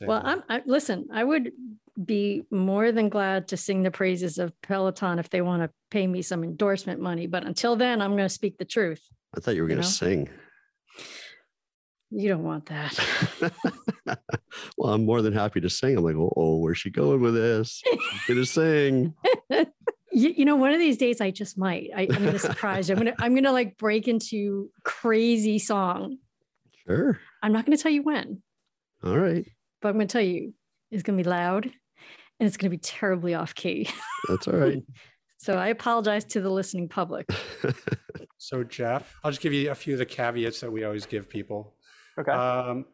Well, I'm I, listen. I would be more than glad to sing the praises of Peloton if they want to pay me some endorsement money. But until then, I'm going to speak the truth. I thought you were going to sing. You don't want that. well, I'm more than happy to sing. I'm like, oh, where's she going with this? She's going to sing. you, you know, one of these days I just might. I, I'm going to surprise you. I'm going to I'm going to like break into crazy song. Sure. I'm not going to tell you when, All right. But I'm going to tell you it's going to be loud and it's going to be terribly off key. That's all right. So I apologize to the listening public. So, Jeff, I'll just give you a few of the caveats that we always give people. Okay. Um,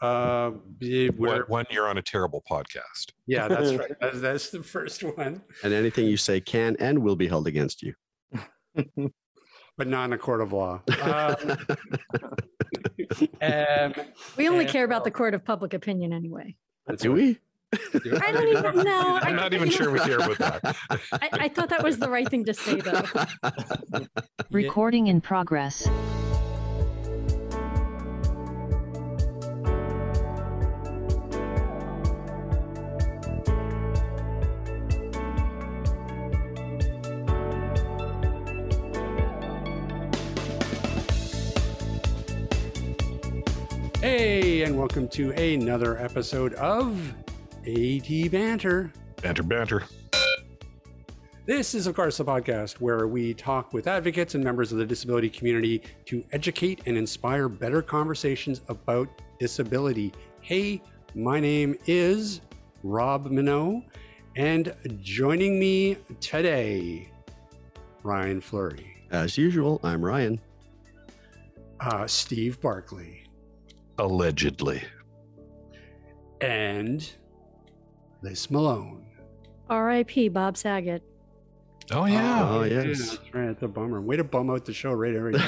uh, be- When, when you're on a terrible podcast. yeah, that's right. That's, that's the first one, and anything you say can and will be held against you. But not in a court of law. Um, um, We only And- care about the court of public opinion anyway. Do we? I don't even know. I'm not even sure we care about that. I, I thought that was the right thing to say, though. Recording in progress. Hey, and welcome to another episode of AT Banter. Banter, banter. This is, of course, a podcast where we talk with advocates and members of the disability community to educate and inspire better conversations about disability. Hey, my name is Rob Mineault, and joining me today, Ryan Fleury, As usual, I'm Ryan. uh, Steve Barclay, Allegedly. and Liz Malone. R.I.P. Bob Saget. Oh, yeah. Oh, yeah, yes. that's right. It's a bummer. Way to bum out the show right every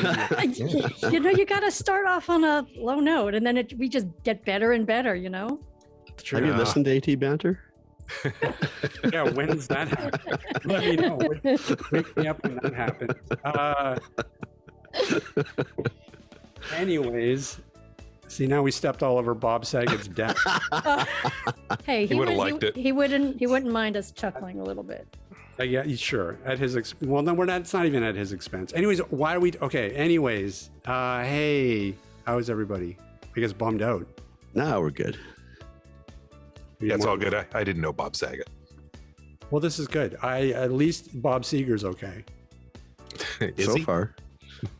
you know, you got to start off on a low note, and then it, we just get better and better. You know. Have you Yeah. listened to AT Banter? yeah, when's that happen? Let me know. Wake- Wake me up when that happens. Uh, anyways, see now we stepped all over Bob Saget's deck. hey, He would've would- liked it. He wouldn't. He wouldn't mind us chuckling a little bit. Uh, yeah, sure. At his ex- well, no, we're not. It's not even at his expense. Anyways, why are we? Okay. Anyways, uh, hey, how is everybody? I guess bummed out. Now we're good. We Yeah, it's all good. I, I didn't know Bob Saget. Well, this is good. I at least Bob Seger's okay. Is so he? far.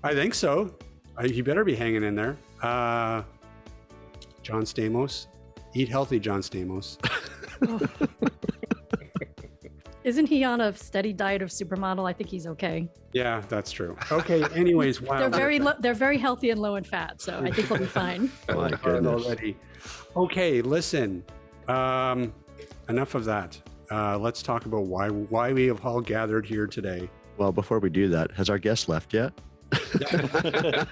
I think so. I, he better be hanging in there. Uh, John Stamos, eat healthy, John Stamos. Isn't he on a steady diet of supermodel? I think he's okay. Yeah, that's true. Okay. Anyways, wow. They're very lo- they're very healthy and low in fat, so I think we'll be fine. My goodness. already. Okay, listen. Um, enough of that. Uh, let's talk about why why we have all gathered here today. Well, before we do that, has our guest left yet?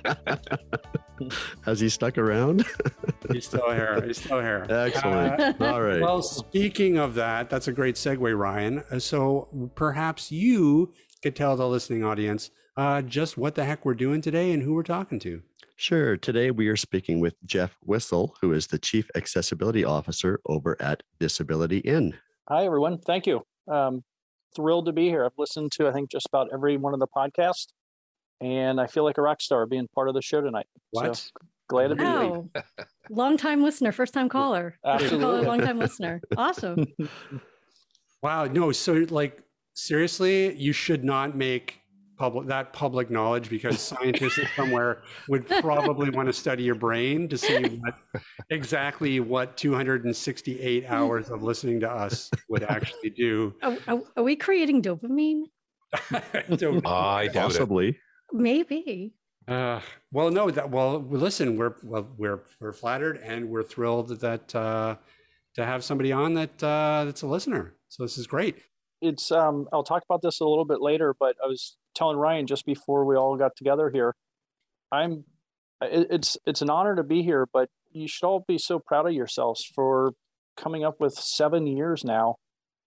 Has he stuck around? He's still here. He's still here. Excellent. Uh, All right. Well, speaking of that, that's a great segue, Ryan. Uh, So perhaps you could tell the listening audience uh, just what the heck we're doing today and who we're talking to. Sure. Today we are speaking with Jeff Wissel, who is the Chief Accessibility Officer over at Disability In. Hi, everyone. Thank you. Um, thrilled to be here. I've listened to, I think, just about every one of the podcasts, and I feel like a rock star being part of the show tonight. What? So glad to be here. Wow, long time listener, first time caller. Absolutely. long time listener. Awesome. Wow. No. So, like, seriously, you should not make public that public knowledge because scientists somewhere would probably want to study your brain to see what exactly what 268 hmm. hours of listening to us would actually do. Are, are- are we creating dopamine? So, I doubt it. Possibly. Maybe. Uh, well, no, that well, listen, we're well, we're we're flattered and we're thrilled that uh, to have somebody on that uh, that's a listener. So this is great. It's um, I'll talk about this a little bit later, but I was telling Ryan just before we all got together here. I'm it, it's it's an honor to be here, but you should all be so proud of yourselves for coming up with seven years now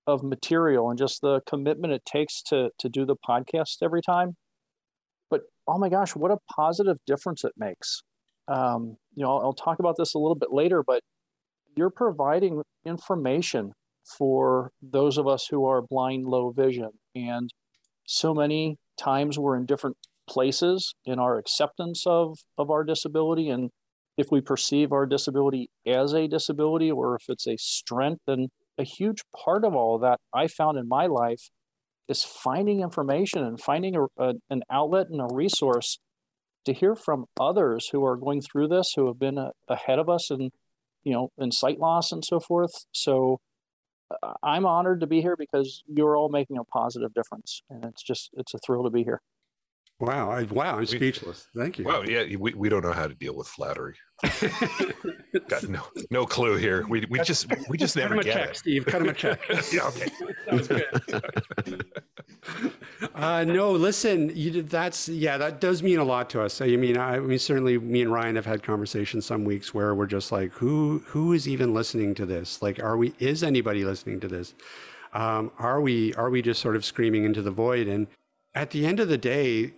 of material and just the commitment it takes to to do the podcast every time. But oh my gosh, what a positive difference it makes. Um, you know, I'll, I'll talk about this a little bit later, but you're providing information for those of us who are blind, low vision. And so many times we're in different places in our acceptance of, of our disability. And if we perceive our disability as a disability or if it's a strength, then a huge part of all of that I found in my life is finding information and finding a, a, an outlet and a resource to hear from others who are going through this, who have been a, ahead of us and you know in sight loss and so forth. So uh, I'm honored to be here because you're all making a positive difference, and it's just it's a thrill to be here. Wow! I, wow! I'm speechless. Thank you. Wow! Yeah, we, we don't know how to deal with flattery. Got no no clue here. We we just we just never Cut him a check, it. Steve. Cut him a check. Yeah, okay. Sounds good. uh, no, listen. You did, that's yeah. That does mean a lot to us. I mean, I, I mean, certainly, me and Ryan have had conversations some weeks where we're just like, who who is even listening to this? Like, are we? Is anybody listening to this? Um, are we? Are we just sort of screaming into the void? And at the end of the day,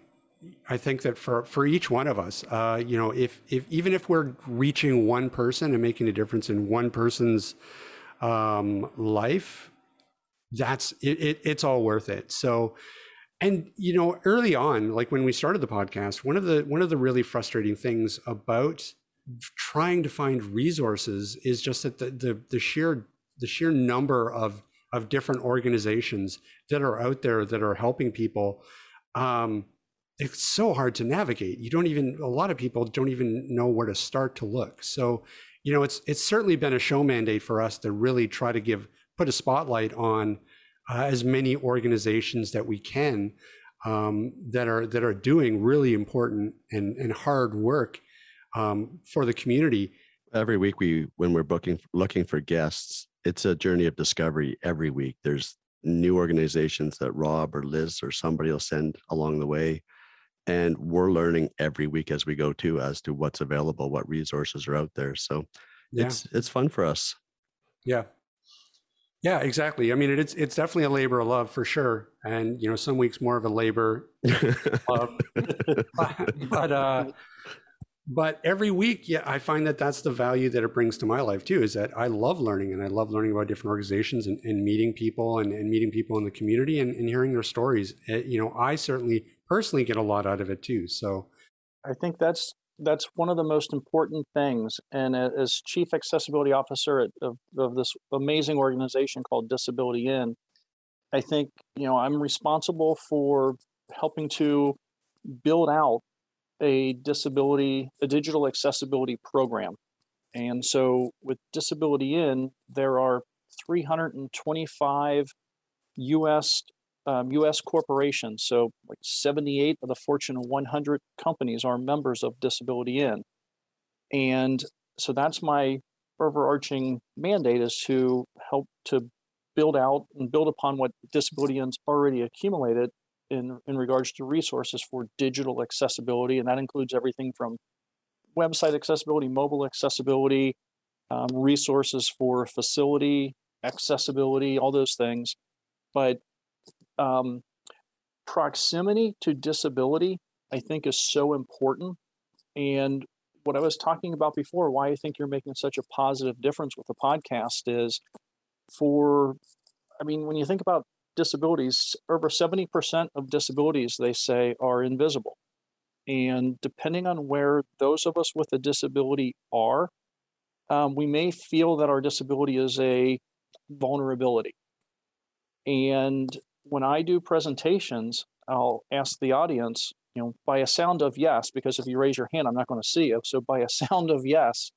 I think that for for each one of us, uh, you know, if if even if we're reaching one person and making a difference in one person's um, life, that's it, it. It's all worth it. So, and you know, early on, like when we started the podcast, one of the one of the really frustrating things about trying to find resources is just that the the, the sheer the sheer number of of different organizations that are out there that are helping people. Um, it's so hard to navigate. You don't even a lot of people don't even know where to start to look. So, you know, it's it's certainly been a show mandate for us to really try to give put a spotlight on uh, as many organizations that we can um, that are that are doing really important and and hard work um, for the community. Every week we when we're booking looking for guests, it's a journey of discovery every week. There's new organizations that Rob or Liz or somebody will send along the way and we're learning every week as we go too as to what's available what resources are out there so Yeah. it's it's fun for us Yeah. Yeah, exactly. I mean, it's it's definitely a labor of love for sure, and you know, some weeks more of a labor of, but uh, but every week, yeah, I find that that's the value that it brings to my life too. Is that I love learning, and I love learning about different organizations and, and meeting people and, and meeting people in the community and, and hearing their stories. Uh, you know, I certainly personally get a lot out of it too. So I think that's that's one of the most important things. And as chief accessibility officer at, of, of this amazing organization called Disability In, I think you know I'm responsible for helping to build out a disability, a digital accessibility program. And so with Disability In, there are 325 U.S. Um, U.S. corporations. So like 78 of the Fortune 100 companies are members of Disability In. And so that's my overarching mandate is to help to build out and build upon what Disability In's already accumulated in, in regards to resources for digital accessibility. And that includes everything from website accessibility, mobile accessibility, um, resources for facility accessibility, all those things. But um, proximity to disability, I think, is so important. And what I was talking about before, why I think you're making such a positive difference with the podcast is for, I mean, when you think about disabilities, over 70% of disabilities, they say, are invisible. And depending on where those of us with a disability are, um, we may feel that our disability is a vulnerability. And when I do presentations, I'll ask the audience, you know, by a sound of yes, because if you raise your hand, I'm not going to see you. So by a sound of yes,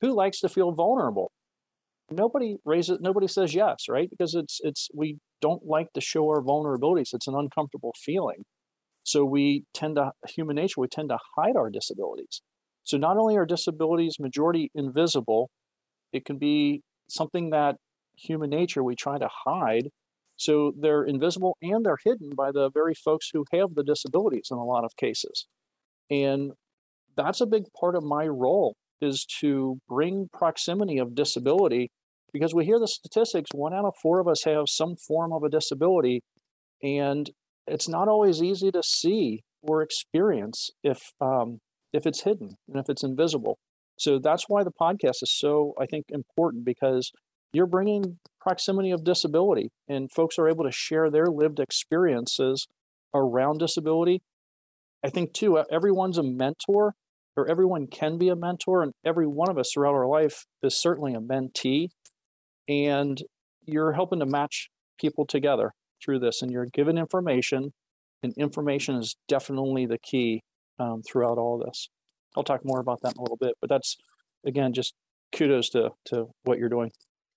who likes to feel vulnerable? Nobody raises, nobody says yes, right? Because it's it's we don't like to show our vulnerabilities. It's an uncomfortable feeling. So we tend to human nature, we tend to hide our disabilities. So not only are disabilities majority invisible, it can be something that human nature we try to hide so they're invisible and they're hidden by the very folks who have the disabilities in a lot of cases. And that's a big part of my role is to bring proximity of disability because we hear the statistics one out of four of us have some form of a disability and it's not always easy to see or experience if um, if it's hidden and if it's invisible So that's why the podcast is so, I think, important because you're bringing proximity of disability and folks are able to share their lived experiences around disability. I think, too, everyone's a mentor or everyone can be a mentor, and every one of us throughout our life is certainly a mentee. And you're helping to match people together through this, and you're given information, and information is definitely the key um, throughout all this. I'll talk more about that in a little bit, but that's again just kudos to to what you're doing.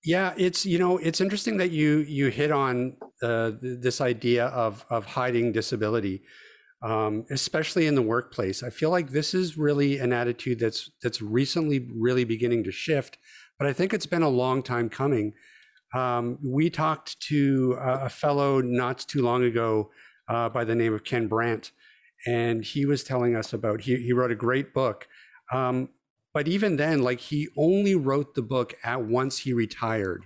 Yeah, it's you know it's interesting that you you hit on uh, this idea of of hiding disability, um, especially in the workplace. I feel like this is really an attitude that's that's recently really beginning to shift, but I think it's been a long time coming. Um, we talked to a fellow not too long ago uh, by the name of Ken Brandt, and he was telling us about he he wrote a great book. Um, but even then, like he only wrote the book at once he retired,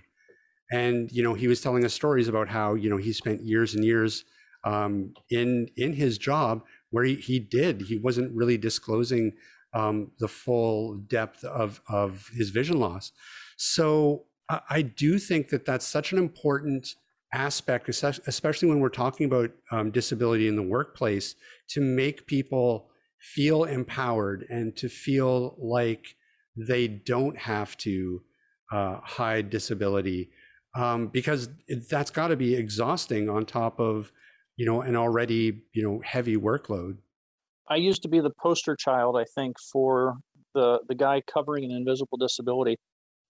and you know he was telling us stories about how you know he spent years and years um, in in his job where he, he did he wasn't really disclosing um, the full depth of of his vision loss. So I, I do think that that's such an important aspect, especially when we're talking about um, disability in the workplace, to make people feel empowered and to feel like they don't have to uh, hide disability um, because that's got to be exhausting on top of you know an already you know heavy workload i used to be the poster child i think for the the guy covering an invisible disability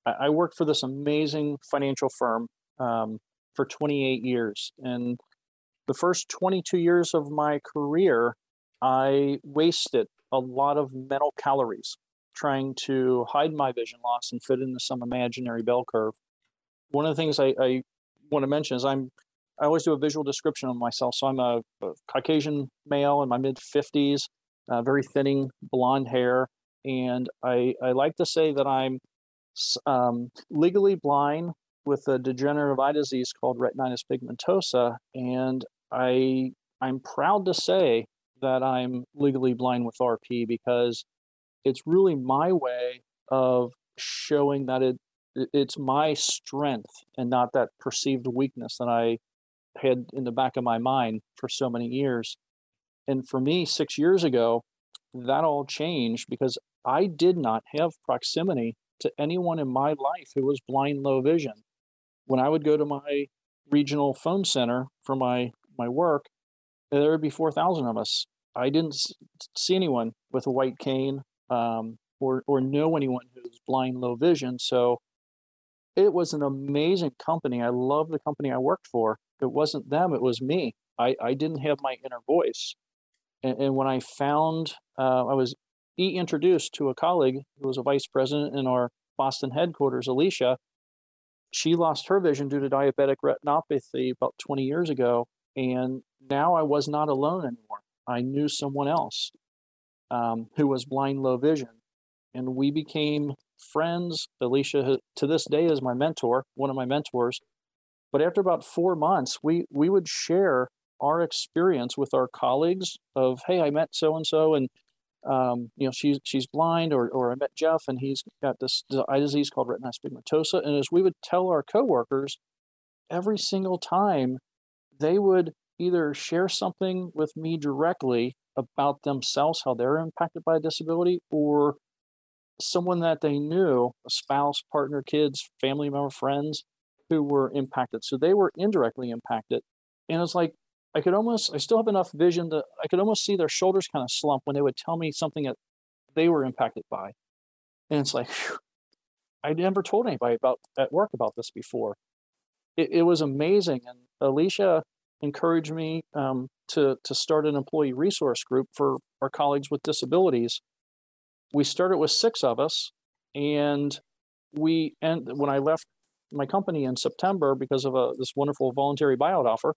i, I worked for this amazing financial firm um, for 28 years. And the first 22 years of my career, I wasted a lot of mental calories trying to hide my vision loss and fit into some imaginary bell curve. One of the things I, I want to mention is I'm I always do a visual description of myself. So I'm a, a Caucasian male in my mid 50s, uh, very thinning blonde hair, and I I like to say that I'm um, legally blind with a degenerative eye disease called retinitis pigmentosa, and I I'm proud to say that I'm legally blind with RP because it's really my way of showing that it it's my strength and not that perceived weakness that I had in the back of my mind for so many years. And for me, six years ago, that all changed because I did not have proximity to anyone in my life who was blind low vision when I would go to my regional phone center for my my work, there would be four thousand of us. I didn't see anyone with a white cane um, or or know anyone who's blind, low vision. So it was an amazing company. I love the company I worked for. It wasn't them; it was me. I I didn't have my inner voice, and, and when I found uh, I was e introduced to a colleague who was a vice president in our Boston headquarters, Alicia, she lost her vision due to diabetic retinopathy about 20 years ago. And now I was not alone anymore. I knew someone else um, who was blind, low vision. And we became friends. Alicia, to this day, is my mentor, one of my mentors. But after about four months, we, we would share our experience with our colleagues of, hey, I met so and so, and um, you know, she's she's blind, or or I met Jeff and he's got this eye disease called retinitis pigmentosa. And as we would tell our coworkers, every single time they would either share something with me directly about themselves, how they're impacted by a disability, or someone that they knew, a spouse, partner, kids, family member, friends who were impacted. So they were indirectly impacted. And it's like I could almost, I still have enough vision that I could almost see their shoulders kind of slump when they would tell me something that they were impacted by. And it's like, whew, I never told anybody about at work about this before. It, it was amazing. And Alicia encouraged me um, to, to start an employee resource group for our colleagues with disabilities. We started with six of us. And we, and when I left my company in September because of a, this wonderful voluntary buyout offer,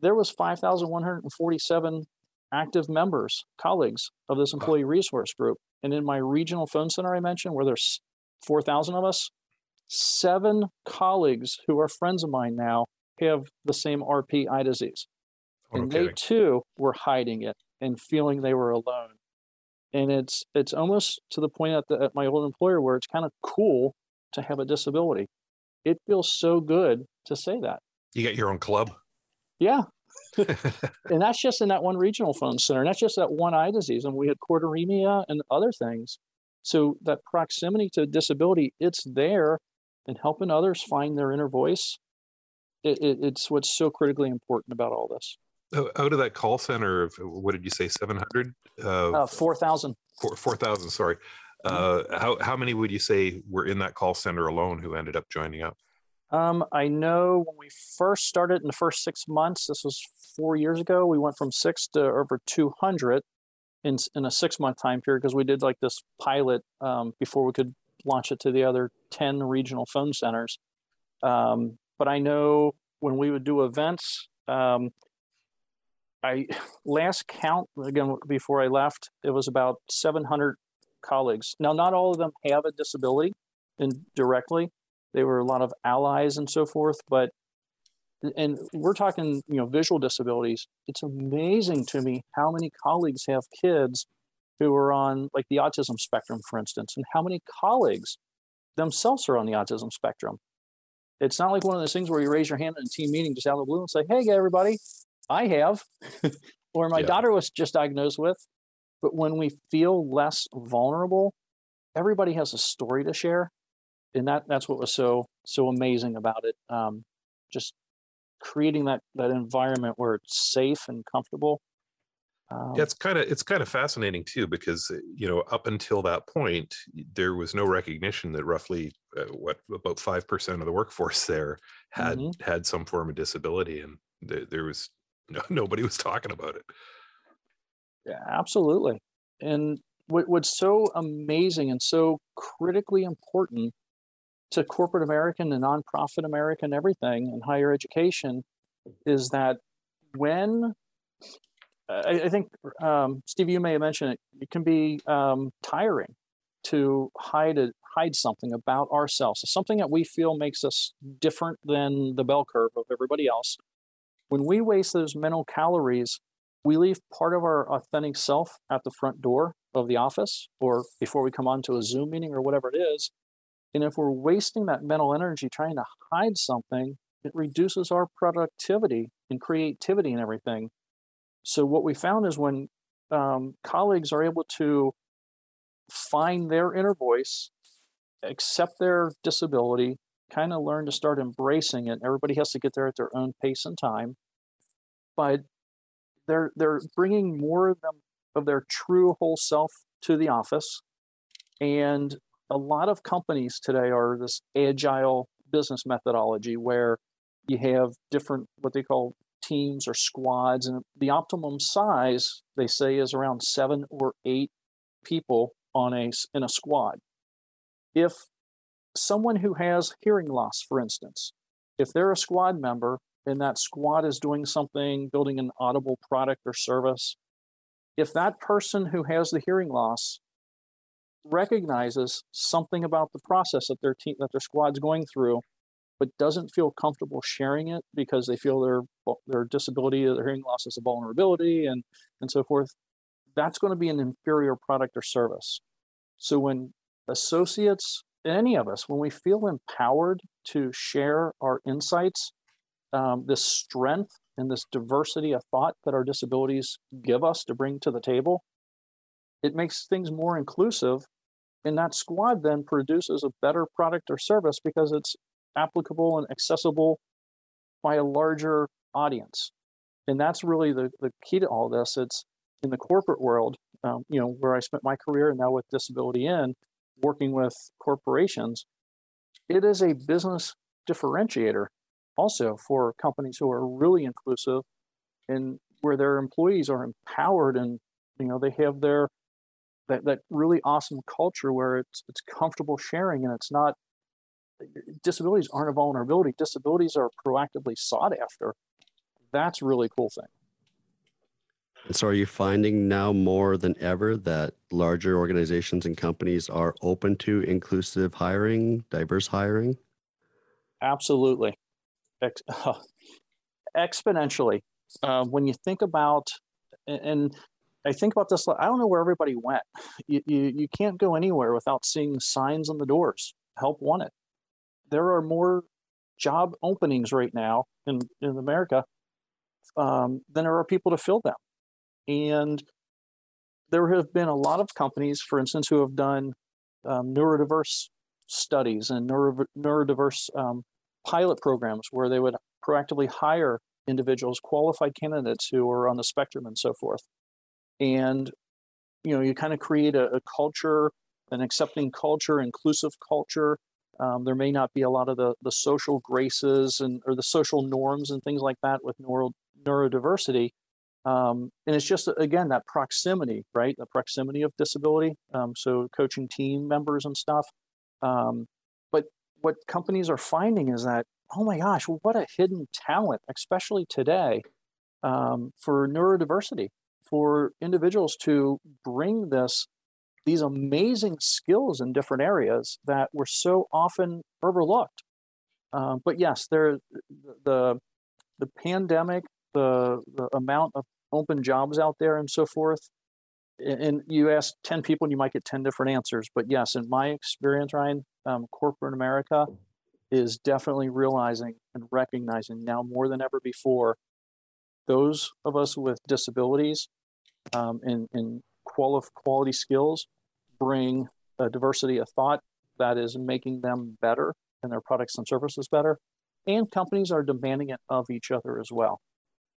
there was 5,147 active members, colleagues of this employee resource group. And in my regional phone center I mentioned, where there's 4,000 of us, seven colleagues who are friends of mine now have the same RP eye disease. Oh, and they too were hiding it and feeling they were alone. and it's it's almost to the point at, the, at my old employer where it's kind of cool to have a disability. It feels so good to say that. You got your own club. Yeah, and that's just in that one regional phone center. And that's just that one eye disease. And we had choroideremia and other things. So that proximity to disability, it's there and helping others find their inner voice. It, it, it's what's so critically important about all this. Out of that call center of what did you say, 700? Uh, uh, 4,000. 4,000, sorry. Mm-hmm. Uh, how, how many would you say were in that call center alone who ended up joining up? Um, I know when we first started in the first six months, this was four years ago, we went from six to over 200 in, in a six month time period because we did like this pilot um, before we could launch it to the other 10 regional phone centers. Um, but I know when we would do events, um, I last count again before I left, it was about 700 colleagues. Now, not all of them have a disability indirectly, they were a lot of allies and so forth. But and we're talking, you know, visual disabilities. It's amazing to me how many colleagues have kids who are on like the autism spectrum, for instance, and how many colleagues themselves are on the autism spectrum. It's not like one of those things where you raise your hand in a team meeting just out of the blue and say, "Hey, everybody, I have," or my yeah. daughter was just diagnosed with. But when we feel less vulnerable, everybody has a story to share, and that that's what was so so amazing about it. Um, just creating that that environment where it's safe and comfortable. Um, yeah, it's kind of it's kind of fascinating too because uh, you know up until that point there was no recognition that roughly uh, what about five percent of the workforce there had mm-hmm. had some form of disability and th- there was no, nobody was talking about it. Yeah, absolutely. And what, what's so amazing and so critically important to corporate America and nonprofit America and everything and higher education is that when I, I think um, Steve, you may have mentioned it. It can be um, tiring to hide a, hide something about ourselves, something that we feel makes us different than the bell curve of everybody else. When we waste those mental calories, we leave part of our authentic self at the front door of the office or before we come on to a Zoom meeting or whatever it is. And if we're wasting that mental energy trying to hide something, it reduces our productivity and creativity and everything. So, what we found is when um, colleagues are able to find their inner voice, accept their disability, kind of learn to start embracing it. Everybody has to get there at their own pace and time, but they're they're bringing more of them of their true whole self to the office, and a lot of companies today are this agile business methodology where you have different what they call teams or squads and the optimum size they say is around 7 or 8 people on a in a squad. If someone who has hearing loss for instance if they're a squad member and that squad is doing something building an audible product or service if that person who has the hearing loss recognizes something about the process that their team that their squad's going through but doesn't feel comfortable sharing it because they feel their their disability their hearing loss is a vulnerability and and so forth that's going to be an inferior product or service. So when associates any of us when we feel empowered to share our insights um, this strength and this diversity of thought that our disabilities give us to bring to the table it makes things more inclusive and that squad then produces a better product or service because it's applicable and accessible by a larger audience. And that's really the, the key to all this. It's in the corporate world um, you know where i spent my career and now with disability in working with corporations it is a business differentiator also for companies who are really inclusive and where their employees are empowered and you know they have their that, that really awesome culture where it's it's comfortable sharing and it's not disabilities aren't a vulnerability. Disabilities are proactively sought after that's really cool thing and so are you finding now more than ever that larger organizations and companies are open to inclusive hiring diverse hiring absolutely Ex- uh, exponentially uh, when you think about and I think about this. I don't know where everybody went. You, you, you can't go anywhere without seeing signs on the doors. Help wanted. There are more job openings right now in, in America um, than there are people to fill them. And there have been a lot of companies, for instance, who have done um, neurodiverse studies and neuro, neurodiverse um, pilot programs where they would proactively hire individuals, qualified candidates who are on the spectrum and so forth. And you know, you kind of create a, a culture, an accepting culture, inclusive culture. Um, there may not be a lot of the, the social graces and or the social norms and things like that with neuro, neurodiversity. Um, and it's just again that proximity, right? The proximity of disability. Um, so coaching team members and stuff. Um, but what companies are finding is that oh my gosh, what a hidden talent, especially today, um, for neurodiversity, for individuals to bring this these amazing skills in different areas that were so often overlooked. Um, but yes, there the the pandemic, the the amount of open jobs out there and so forth. And you ask 10 people and you might get 10 different answers. But yes, in my experience, Ryan, um, corporate America is definitely realizing and recognizing now more than ever before those of us with disabilities um, and, and quali- quality skills bring a diversity of thought that is making them better and their products and services better. And companies are demanding it of each other as well,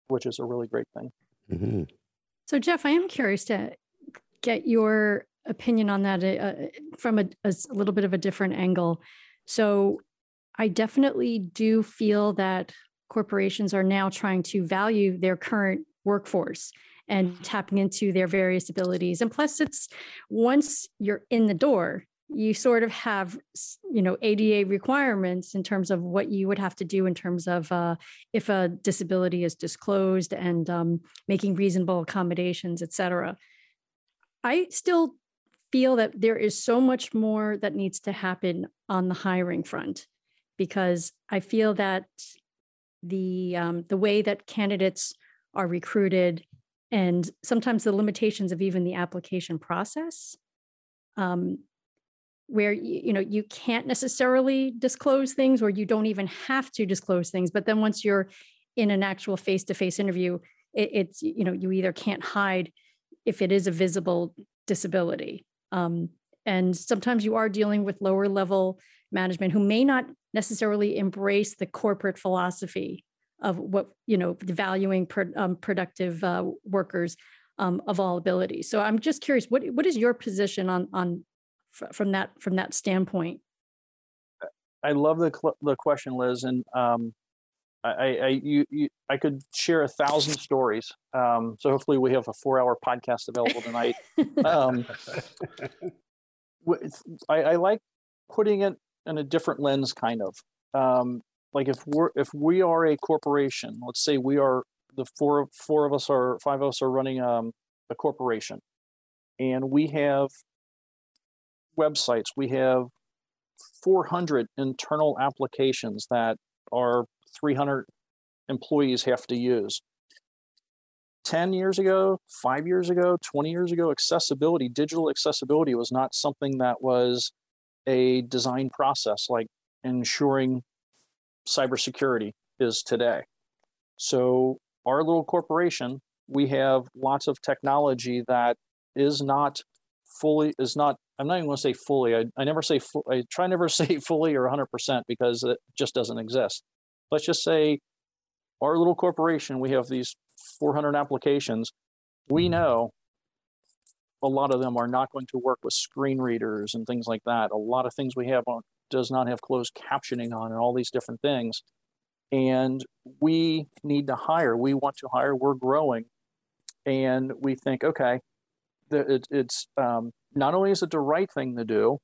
which is a really great thing. Mm-hmm. So, Jeff, I am curious to get your opinion on that uh, from a, a little bit of a different angle. So, I definitely do feel that corporations are now trying to value their current workforce and tapping into their various abilities. And plus, it's once you're in the door, you sort of have you know ada requirements in terms of what you would have to do in terms of uh, if a disability is disclosed and um, making reasonable accommodations et cetera i still feel that there is so much more that needs to happen on the hiring front because i feel that the um, the way that candidates are recruited and sometimes the limitations of even the application process um, where you, you know you can't necessarily disclose things or you don't even have to disclose things but then once you're in an actual face-to-face interview it, it's you know you either can't hide if it is a visible disability um, and sometimes you are dealing with lower level management who may not necessarily embrace the corporate philosophy of what you know valuing pro, um, productive uh, workers um, of all abilities so i'm just curious what what is your position on on from that from that standpoint? I love the the question, Liz, and um, I, I you, you, I could share a thousand stories. Um, so hopefully we have a four hour podcast available tonight. um, I, I, like putting it in a different lens, kind of. Like if we're if we are a corporation, let's say we are the four four of us are five of us are running um, a corporation, and we have websites. We have 400 internal applications that our 300 employees have to use. 10 years ago, five years ago, 20 years ago, accessibility, digital accessibility was not something that was a design process like ensuring cybersecurity is today. So, our little corporation, we have lots of technology that is not fully, is not I'm not even going to say fully. I, I never say fu- I try never say fully or 100% because it just doesn't exist. Let's just say our little corporation, we have these 400 applications. We mm-hmm. know a lot of them are not going to work with screen readers and things like that. A lot of things we have on does not have closed captioning on and all these different things. And we need to hire. We want to hire. We're growing, and we think, okay, it, it's um, not only is it the right thing to do,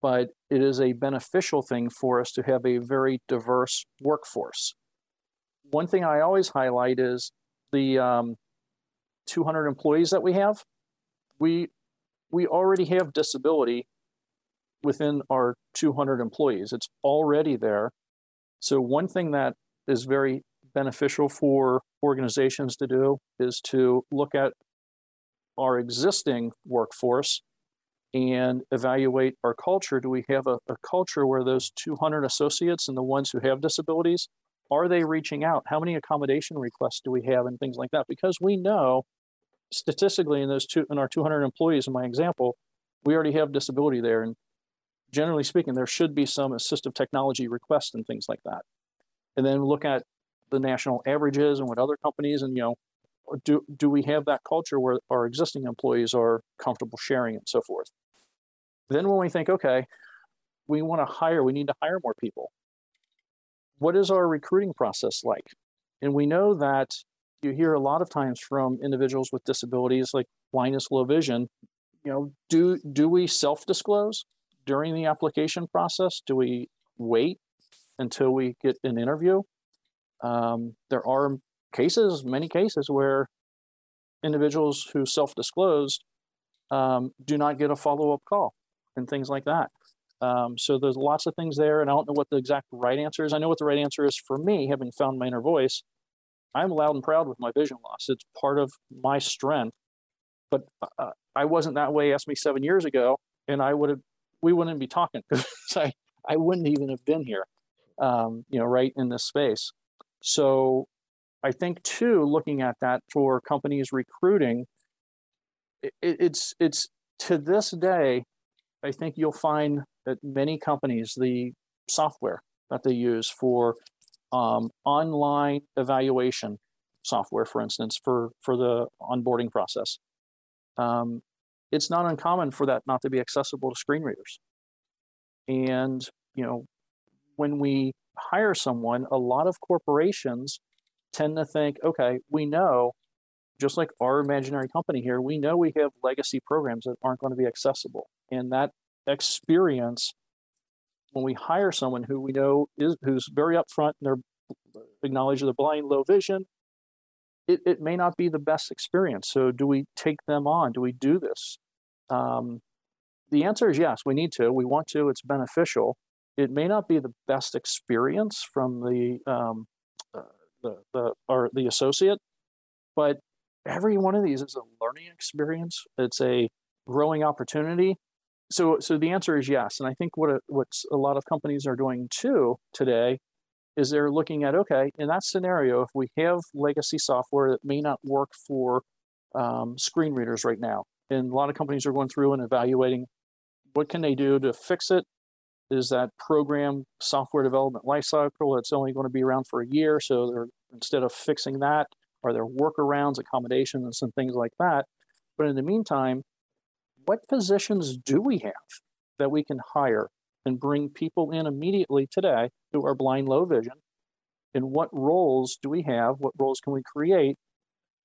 but it is a beneficial thing for us to have a very diverse workforce. One thing I always highlight is the um, 200 employees that we have. We we already have disability within our 200 employees. It's already there. So one thing that is very beneficial for organizations to do is to look at our existing workforce and evaluate our culture. Do we have a, a, culture where those 200 associates and the ones who have disabilities are they reaching out? How many accommodation requests do we have and things like that? Because we know statistically in those two in our 200 employees in my example, we already have disability there, and generally speaking, there should be some assistive technology requests and things like that. And then look at the national averages and what other companies and you know do do we have that culture where our existing employees are comfortable sharing and so forth? Then when we think okay we want to hire we need to hire more people. What is our recruiting process like? And we know that you hear a lot of times from individuals with disabilities like blindness low vision you know do do we self disclose during the application process do we wait until we get an interview um, there are cases, many cases, where individuals who self disclosed um, do not get a follow up call and things like that. Um, so there's lots of things there, and I don't know what the exact right answer is. I know what the right answer is for me, having found my inner voice. I'm loud and proud with my vision loss. It's part of my strength. But uh, I wasn't that way. Asked me seven years ago, and I would have, we wouldn't be talking because I, I wouldn't even have been here, um, you know, right in this space. So I think too, looking at that for companies recruiting, it, it's it's to this day, I think you'll find that many companies the software that they use for um, online evaluation software, for instance, for for the onboarding process. Um, it's not uncommon for that not to be accessible to screen readers. And you know, when we hire someone, a lot of corporations tend to think, okay, we know, just like our imaginary company here, we know we have legacy programs that aren't going to be accessible. And that experience, when we hire someone who we know is who's very upfront and they're uh, acknowledge the blind, low vision, it, it may not be the best experience. So do we take them on? Do we do this? Um, the answer is yes, we need to. We want to. It's beneficial it may not be the best experience from the um, uh, the, the or the associate, but every one of these is a learning experience. It's a growing opportunity. So so the answer is yes, and I think what a, what a lot of companies are doing too today is they're looking at okay in that scenario if we have legacy software that may not work for um, screen readers right now, and a lot of companies are going through and evaluating what can they do to fix it is that program software development lifecycle that's only going to be around for a year. So they're instead of fixing that, are there workarounds, accommodations, and things like that? But in the meantime, what positions do we have that we can hire and bring people in immediately today who are blind, low vision? And what roles do we have? What roles can we create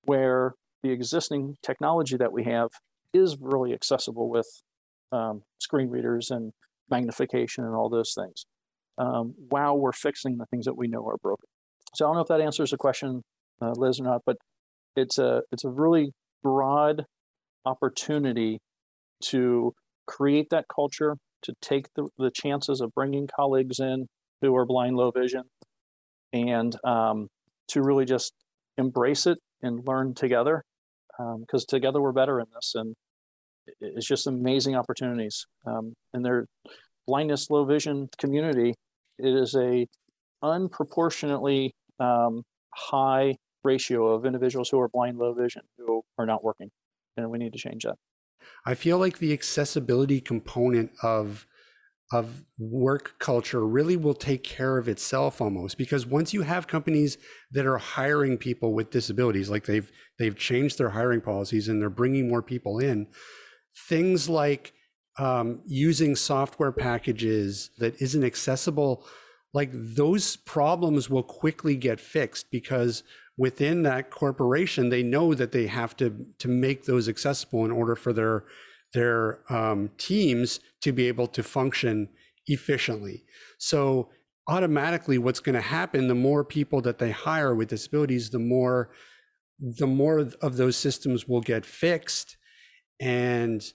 where the existing technology that we have is really accessible with um, screen readers and magnification and all those things um, while we're fixing the things that we know are broken. So I don't know if that answers the question, uh, Liz, or not, but it's a it's a really broad opportunity to create that culture, to take the, the chances of bringing colleagues in who are blind, low vision, and um, to really just embrace it and learn together because um, together we're better in this. And it's just amazing opportunities. Um, and their blindness, low vision community, it is a unproportionately um, high ratio of individuals who are blind, low vision who are not working, and we need to change that. I feel like the accessibility component of of work culture really will take care of itself almost because once you have companies that are hiring people with disabilities like they've they've changed their hiring policies and they're bringing more people in things like um, using software packages that isn't accessible, like those problems will quickly get fixed because within that corporation they know that they have to to make those accessible in order for their their um, teams to be able to function efficiently. So automatically, what's going to happen? The more people that they hire with disabilities, the more the more of those systems will get fixed and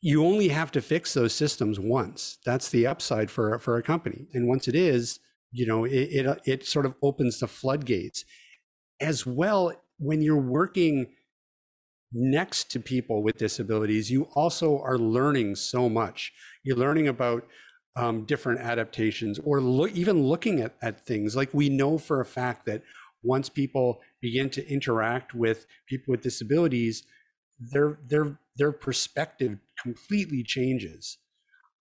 you only have to fix those systems once. That's the upside for for a company. And once it is, you know, it it, it sort of opens the floodgates. As well, when you're working next to people with disabilities, you also are learning so much. You're learning about um, different adaptations or lo- even looking at, at things. Like we know for a fact that once people begin to interact with people with disabilities, their their their perspective completely changes.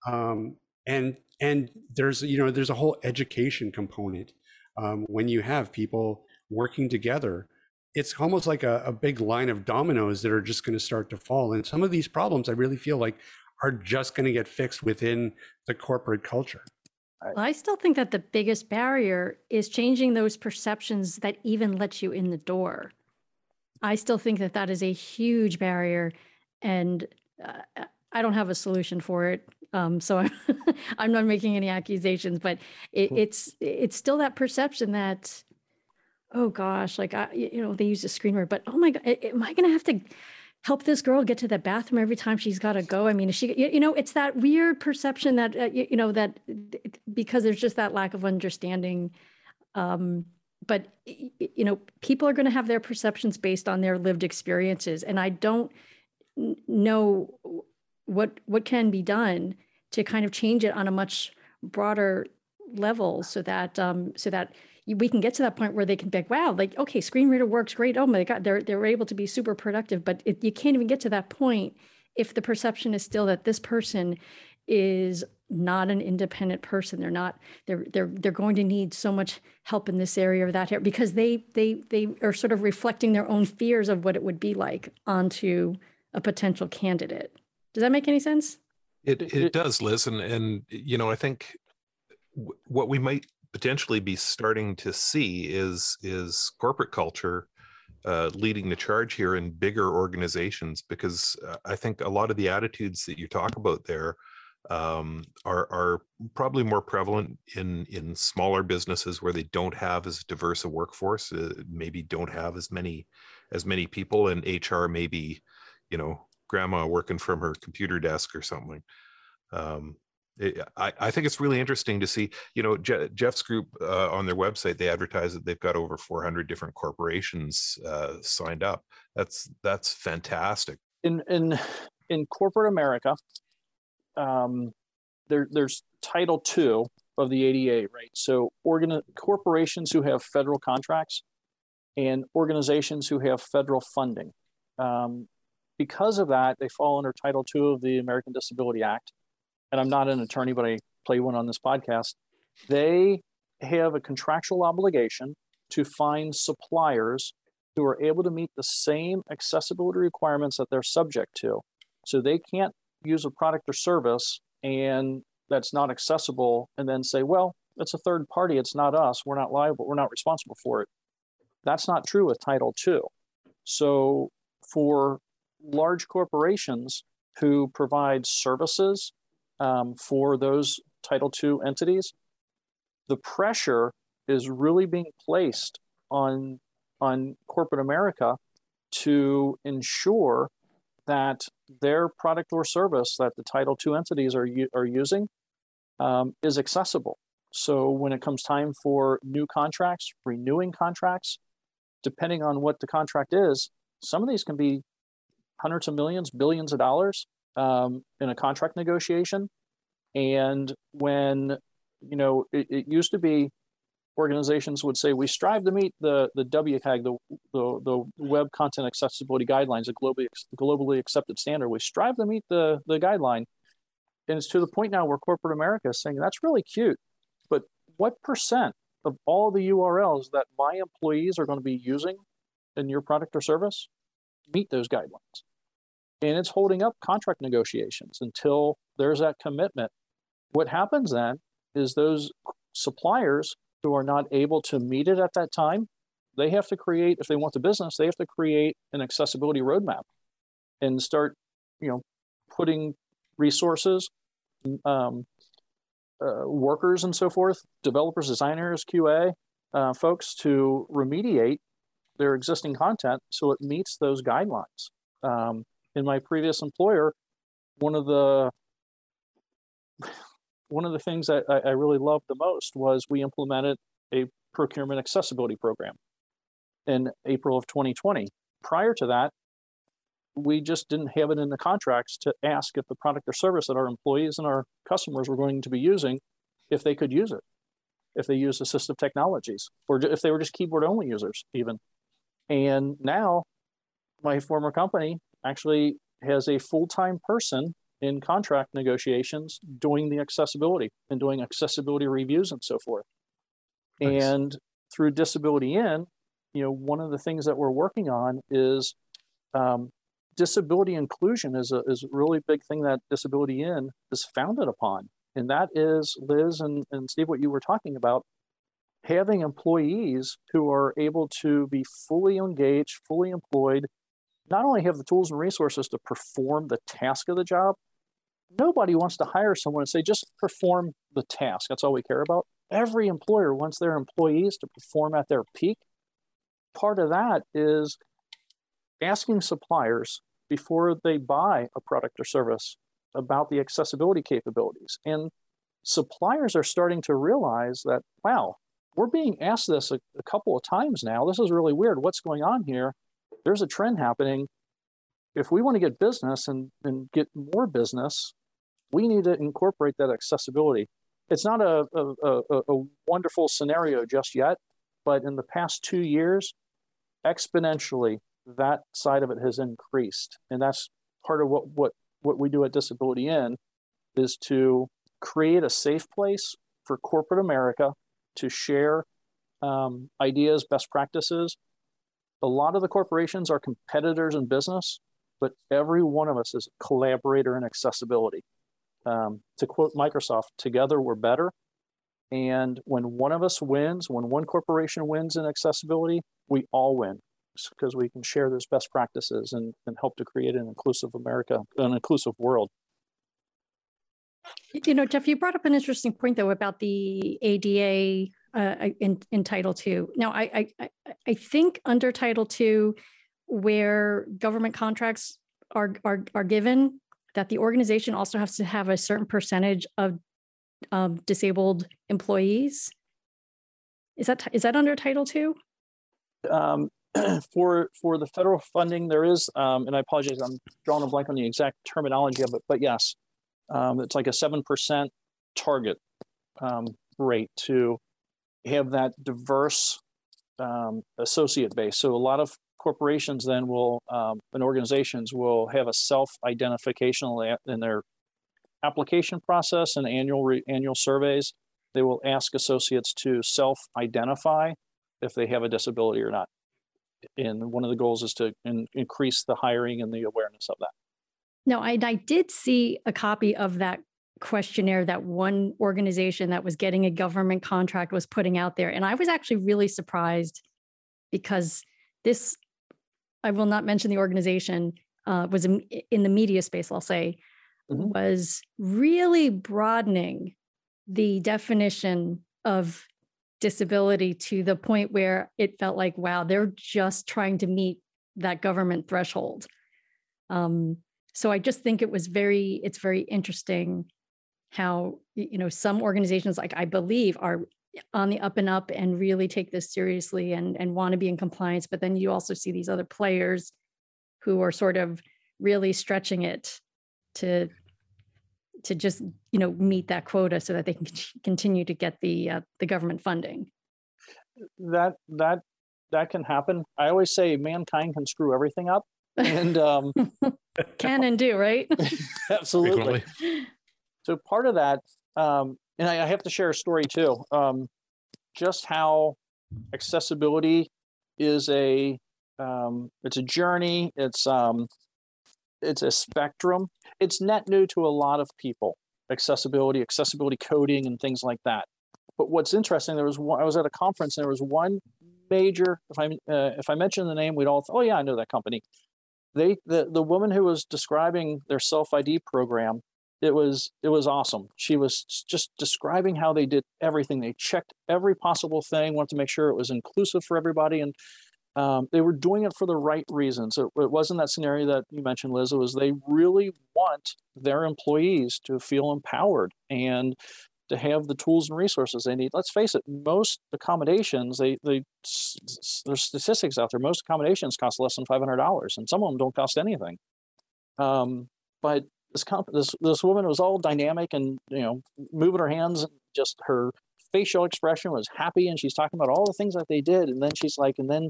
Um, and and there's you know there's a whole education component um, when you have people working together it's almost like a, a big line of dominoes that are just going to start to fall. And some of these problems, I really feel like, are just going to get fixed within the corporate culture. Well, I still think that the biggest barrier is changing those perceptions that even let you in the door. I still think that that is a huge barrier, and uh, I don't have a solution for it. Um, so I'm, I'm not making any accusations, but it, it's it's still that perception that oh gosh, like I, you know, they use a screen but oh my god, am I going to have to help this girl get to the bathroom every time she's got to go? I mean, is she, you know, it's that weird perception that uh, you, you, know that because there's just that lack of understanding. Um, but you know, people are going to have their perceptions based on their lived experiences, and I don't know what what can be done to kind of change it on a much broader level so that um, so that we can get to that point where they can be like, wow, like, okay, screen reader works great. Oh my God, they're, they're able to be super productive. But it, you can't even get to that point if the perception is still that this person is not an independent person. They're not, they're, they're, they're going to need so much help in this area or that area because they, they, they are sort of reflecting their own fears of what it would be like onto a potential candidate. Does that make any sense? It, it does, Liz. And, and, you know, I think what we might potentially be starting to see is is corporate culture uh, leading the charge here in bigger organizations because uh, I think a lot of the attitudes that you talk about there um, are are probably more prevalent in in smaller businesses where they don't have as diverse a workforce, uh, maybe don't have as many as many people, and HR maybe you know grandma working from her computer desk or something. Um, I, I, think it's really interesting to see, you know, Je- Jeff's group uh, on their website, they advertise that they've got over 400 different corporations uh, signed up. That's, that's fantastic. In, in, in corporate America, um, there, there's title two of the ADA, right? So organ- corporations who have federal contracts and organizations who have federal funding. Um, because of that, they fall under Title II of the American Disability Act and I'm not an attorney, but I play one on this podcast, they have a contractual obligation to find suppliers who are able to meet the same accessibility requirements that they're subject to. So they can't use a product or service and that's not accessible and then say, well, it's a third party, it's not us, we're not liable, we're not responsible for it. That's not true with Title II. So for large corporations who provide services um, for those Title II entities, the pressure is really being placed on on corporate America to ensure that their product or service that the Title II entities are are using um, is accessible. So when it comes time for new contracts, renewing contracts, depending on what the contract is, some of these can be hundreds of millions, billions of dollars um, in a contract negotiation. And when, you know, it, it, used to be organizations would say, we strive to meet the, the WCAG, the, the, the Web Content Accessibility Guidelines, a globally, globally accepted standard. We strive to meet the, the guideline. And it's to the point now where corporate America is saying, that's really cute, but what percent of all the URLs that my employees are going to be using in your product or service meet those guidelines? And it's holding up contract negotiations until there's that commitment. What happens then is those suppliers who are not able to meet it at that time, they have to create, if they want the business, they have to create an accessibility roadmap and start, you know, putting resources, um, uh, workers and so forth, developers, designers, QA, uh, folks to remediate their existing content so it meets those guidelines. Um, in my previous employer, one of the one of the things that I, I really loved the most was we implemented a procurement accessibility program in April of 2020. Prior to that, we just didn't have it in the contracts to ask if the product or service that our employees and our customers were going to be using, if they could use it, if they use assistive technologies, or if they were just keyboard only users, even. And now, my former company actually has a full time person in contract negotiations doing the accessibility and doing accessibility reviews and so forth. Nice. And through Disability In, you know, one of the things that we're working on is um, disability inclusion is a is a really big thing that Disability In is founded upon, and that is Liz and, and Steve, what you were talking about, having employees who are able to be fully engaged, fully employed, not only have the tools and resources to perform the task of the job, nobody wants to hire someone and say, just perform the task. That's all we care about. Every employer wants their employees to perform at their peak. Part of that is asking suppliers before they buy a product or service about the accessibility capabilities. And suppliers are starting to realize that, wow, we're being asked this a, a couple of times now. This is really weird. What's going on here? There's a trend happening. If we want to get business and, and get more business, we need to incorporate that accessibility. It's not a, a, a, a wonderful scenario just yet, but in the past two years, exponentially, that side of it has increased. And that's part of what, what, what we do at Disability In is to create a safe place for corporate America to share um, ideas, best practices. A lot of the corporations are competitors in business, but every one of us is a collaborator in accessibility. Um, to quote Microsoft, together we're better. And when one of us wins, when one corporation wins in accessibility, we all win because we can share those best practices and, and help to create an inclusive America, an inclusive world. You know, Jeff, you brought up an interesting point though about the ADA uh, in, in Title II. Now, I, I I think under Title II, where government contracts are are are given, that the organization also has to have a certain percentage of um, disabled employees. Is that is that under Title II? Um, for for the federal funding, there is, um, and I apologize, I'm drawing a blank on the exact terminology of it, but yes, um, it's like a seven percent target um, rate to have that diverse um, associate base. So a lot of corporations then will um, and organizations will have a self-identification in their application process and annual re- annual surveys. They will ask associates to self-identify if they have a disability or not. And one of the goals is to in- increase the hiring and the awareness of that. No, I, I did see a copy of that questionnaire that one organization that was getting a government contract was putting out there. And I was actually really surprised because this I will not mention the organization, uh, was in, in, the media space, I'll say, mm-hmm. was really broadening the definition of disability to the point where it felt like, wow, they're just trying to meet that government threshold. Um, so I just think it was very, it's very interesting how, you know, some organizations, like I believe, are on the up and up and really take this seriously and and want to be in compliance but then you also see these other players who are sort of really stretching it to to just you know meet that quota so that they can continue to get the uh, the government funding. That that that can happen. I always say mankind can screw everything up and um can and do right? Absolutely. Frequently. So part of that um and I, I have to share a story too. Um, just how accessibility is a um, it's a journey. It's um, it's a spectrum. It's net new to a lot of people. Accessibility, accessibility coding, and things like that. But what's interesting, there was one. I was at a conference, and there was one major. If I uh, if I mention the name, we'd all. Oh yeah, I know that company. They the the woman who was describing their self ID program it was it was awesome. She was just describing how they did everything. They checked every possible thing, wanted to make sure it was inclusive for everybody, and um, they were doing it for the right reasons. It, it, wasn't that scenario that you mentioned, Liz. It was they really want their employees to feel empowered and to have the tools and resources they need. Let's face it, most accommodations, they, they there's statistics out there. Most accommodations cost less than five hundred dollars, and some of them don't cost anything. Um, but this comp- this this woman was all dynamic and you know moving her hands, and just her facial expression was happy, and she's talking about all the things that they did, and then she's like, and then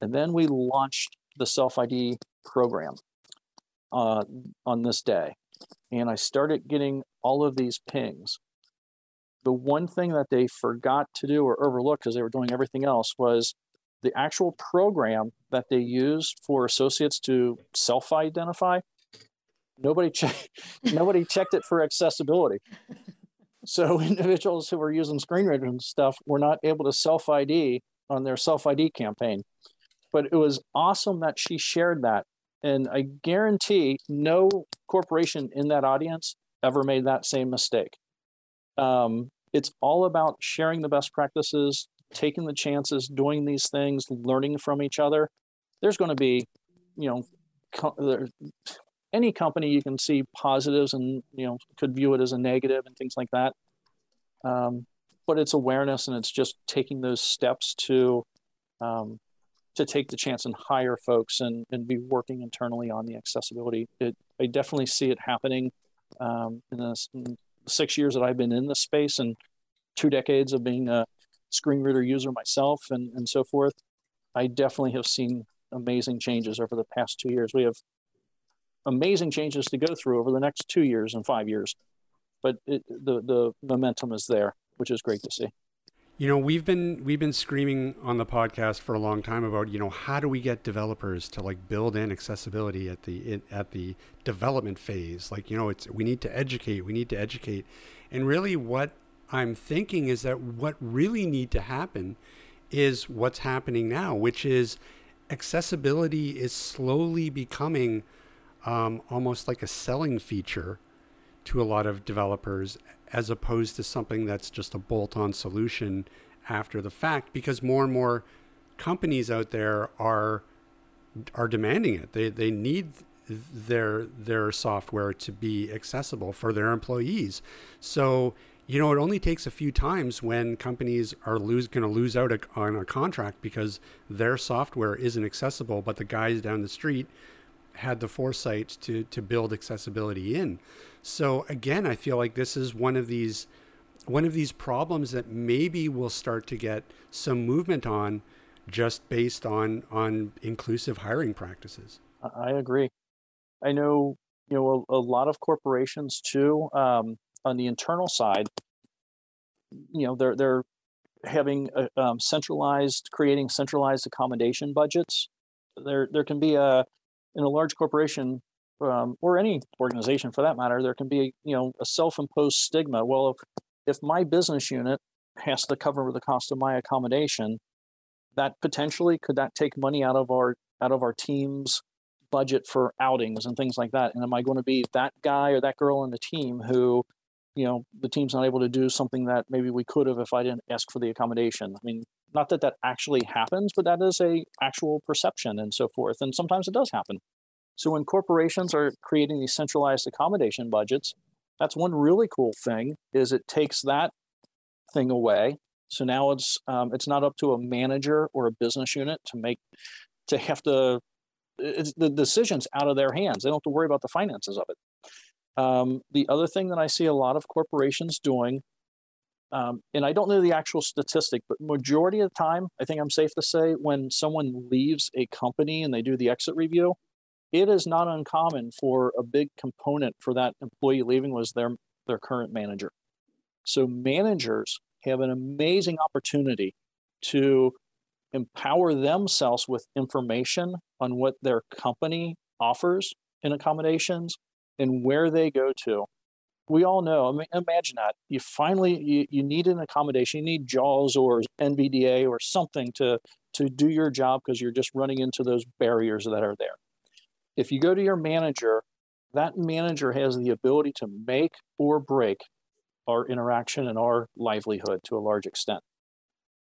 and then we launched the self ID program uh, on this day, and I started getting all of these pings the one thing that they forgot to do or overlooked because they were doing everything else was the actual program that they used for associates to self-identify. Nobody checked. nobody checked it for accessibility. So individuals who were using screen readers and stuff were not able to self ID on their self ID campaign. But it was awesome that she shared that, and I guarantee no corporation in that audience ever made that same mistake. Um, it's all about sharing the best practices, taking the chances, doing these things, learning from each other. There's going to be, you know, any company you can see positives and you know could view it as a negative and things like that. Um, but it's awareness and it's just taking those steps to um, to take the chance and hire folks and, and be working internally on the accessibility. It, I definitely see it happening um, in, this, in six years that I've been in this space and two decades of being a screen reader user myself and, and so forth, I definitely have seen amazing changes over the past two years. We have amazing changes to go through over the next two years and five years, but it, the the momentum is there, which is great to see. You know, we've been we've been screaming on the podcast for a long time about you know how do we get developers to like build in accessibility at the at the development phase. Like you know, it's we need to educate, we need to educate, and really what I'm thinking is that what really need to happen is what's happening now, which is accessibility is slowly becoming um, almost like a selling feature to a lot of developers as opposed to something that's just a bolt-on solution after the fact because more and more companies out there are are demanding it. They they need their their software to be accessible for their employees. So you know, it only takes a few times when companies are lose going to lose out a, on a contract because their software isn't accessible, but the guys down the street had the foresight to to build accessibility in. So again, I feel like this is one of these one of these problems that maybe will start to get some movement on just based on on inclusive hiring practices. I agree. I know you know a, a lot of corporations too. Um, on the internal side, you know, they're they're having a, um, centralized, creating centralized accommodation budgets. There there can be a in a large corporation um, or any organization for that matter, there can be you know a self-imposed stigma. Well, if, if my business unit has to cover the cost of my accommodation, that potentially could that take money out of our out of our team's budget for outings and things like that. And am I going to be that guy or that girl in the team who you know the team's not able to do something that maybe we could have if I didn't ask for the accommodation. I mean, not that that actually happens, but that is a actual perception and so forth. And sometimes it does happen. So when corporations are creating these centralized accommodation budgets, that's one really cool thing is it takes that thing away. So now it's um, it's not up to a manager or a business unit to make to have to the decisions out of their hands. They don't have to worry about the finances of it. Um, the other thing that I see a lot of corporations doing, um, and I don't know the actual statistic, but majority of the time, I think I'm safe to say, when someone leaves a company and they do the exit review, it is not uncommon for a big component for that employee leaving was their their current manager. So managers have an amazing opportunity to empower themselves with information on what their company offers in accommodations and where they go to. We all know, I mean, imagine that. You finally, you, you need an accommodation, you need JAWS or NVDA or something to, to do your job because you're just running into those barriers that are there. If you go to your manager, that manager has the ability to make or break our interaction and our livelihood to a large extent.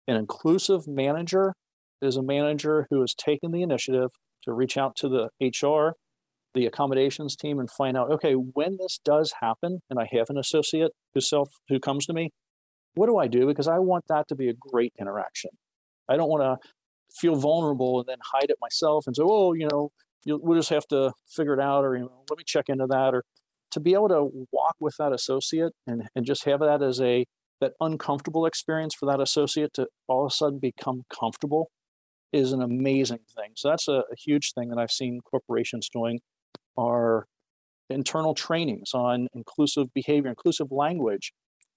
An inclusive manager is a manager who has taken the initiative to reach out to the HR the accommodations team and find out okay when this does happen and i have an associate who self who comes to me what do i do because i want that to be a great interaction i don't want to feel vulnerable and then hide it myself and say oh you know we'll just have to figure it out or you know let me check into that or to be able to walk with that associate and, and just have that as a that uncomfortable experience for that associate to all of a sudden become comfortable is an amazing thing. So that's a, a huge thing that I've seen corporations doing are internal trainings on inclusive behavior, inclusive language.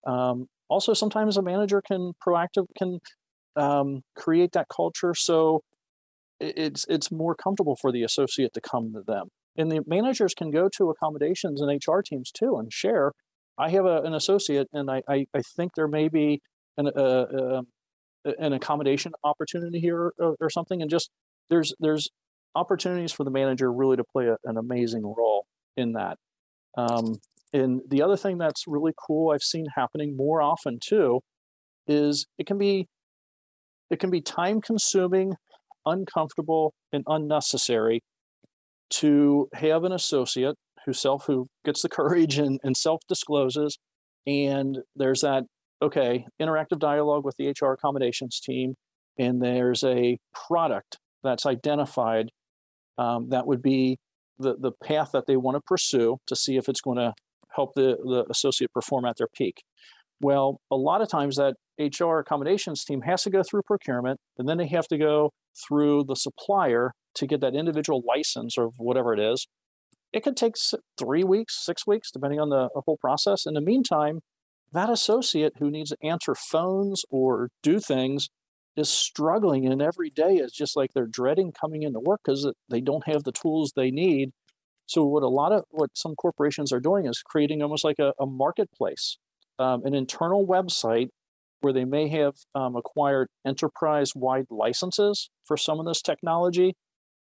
Um, also, sometimes a manager can proactive can um, create that culture so it's it's more comfortable for the associate to come to them. And the managers can go to accommodations and HR teams too and share. I have a, an associate, and I, I, I think there may be an, uh, uh, an accommodation opportunity here or, or, something. And just there's there's opportunities for the manager really to play a, an amazing role in that. Um, and the other thing that's really cool I've seen happening more often too is it can be it can be time consuming, uncomfortable, and unnecessary to have an associate who self who gets the courage and, and self discloses and there's that okay interactive dialogue with the hr accommodations team and there's a product that's identified um, that would be the, the path that they want to pursue to see if it's going to help the, the associate perform at their peak well a lot of times that hr accommodations team has to go through procurement and then they have to go through the supplier to get that individual license or whatever it is it could take three weeks, six weeks, depending on the, the whole process. In the meantime, that associate who needs to answer phones or do things is struggling and every day is just like they're dreading coming into work because they don't have the tools they need so what a lot of what some corporations are doing is creating almost like a, a marketplace um, an internal website where they may have um, acquired enterprise-wide licenses for some of this technology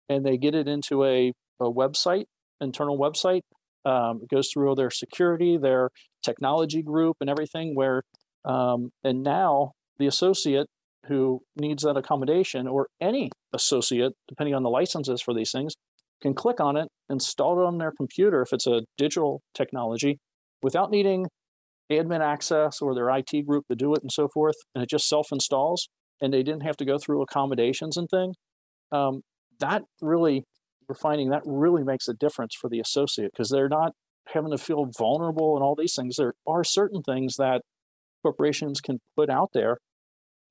and they get it into a, a website internal website. Um, it goes through their security, their technology group, and everything. Where um, and now the associate who needs that accommodation, or any associate, depending on the licenses for these things, can click on it, install it on their computer if it's a digital technology, without needing admin access or their IT group to do it and so forth. And it just self installs, and they didn't have to go through accommodations and things. Um, that really we're finding that really makes a difference for the associate because they're not having to feel vulnerable and all these things. There are certain things that corporations can put out there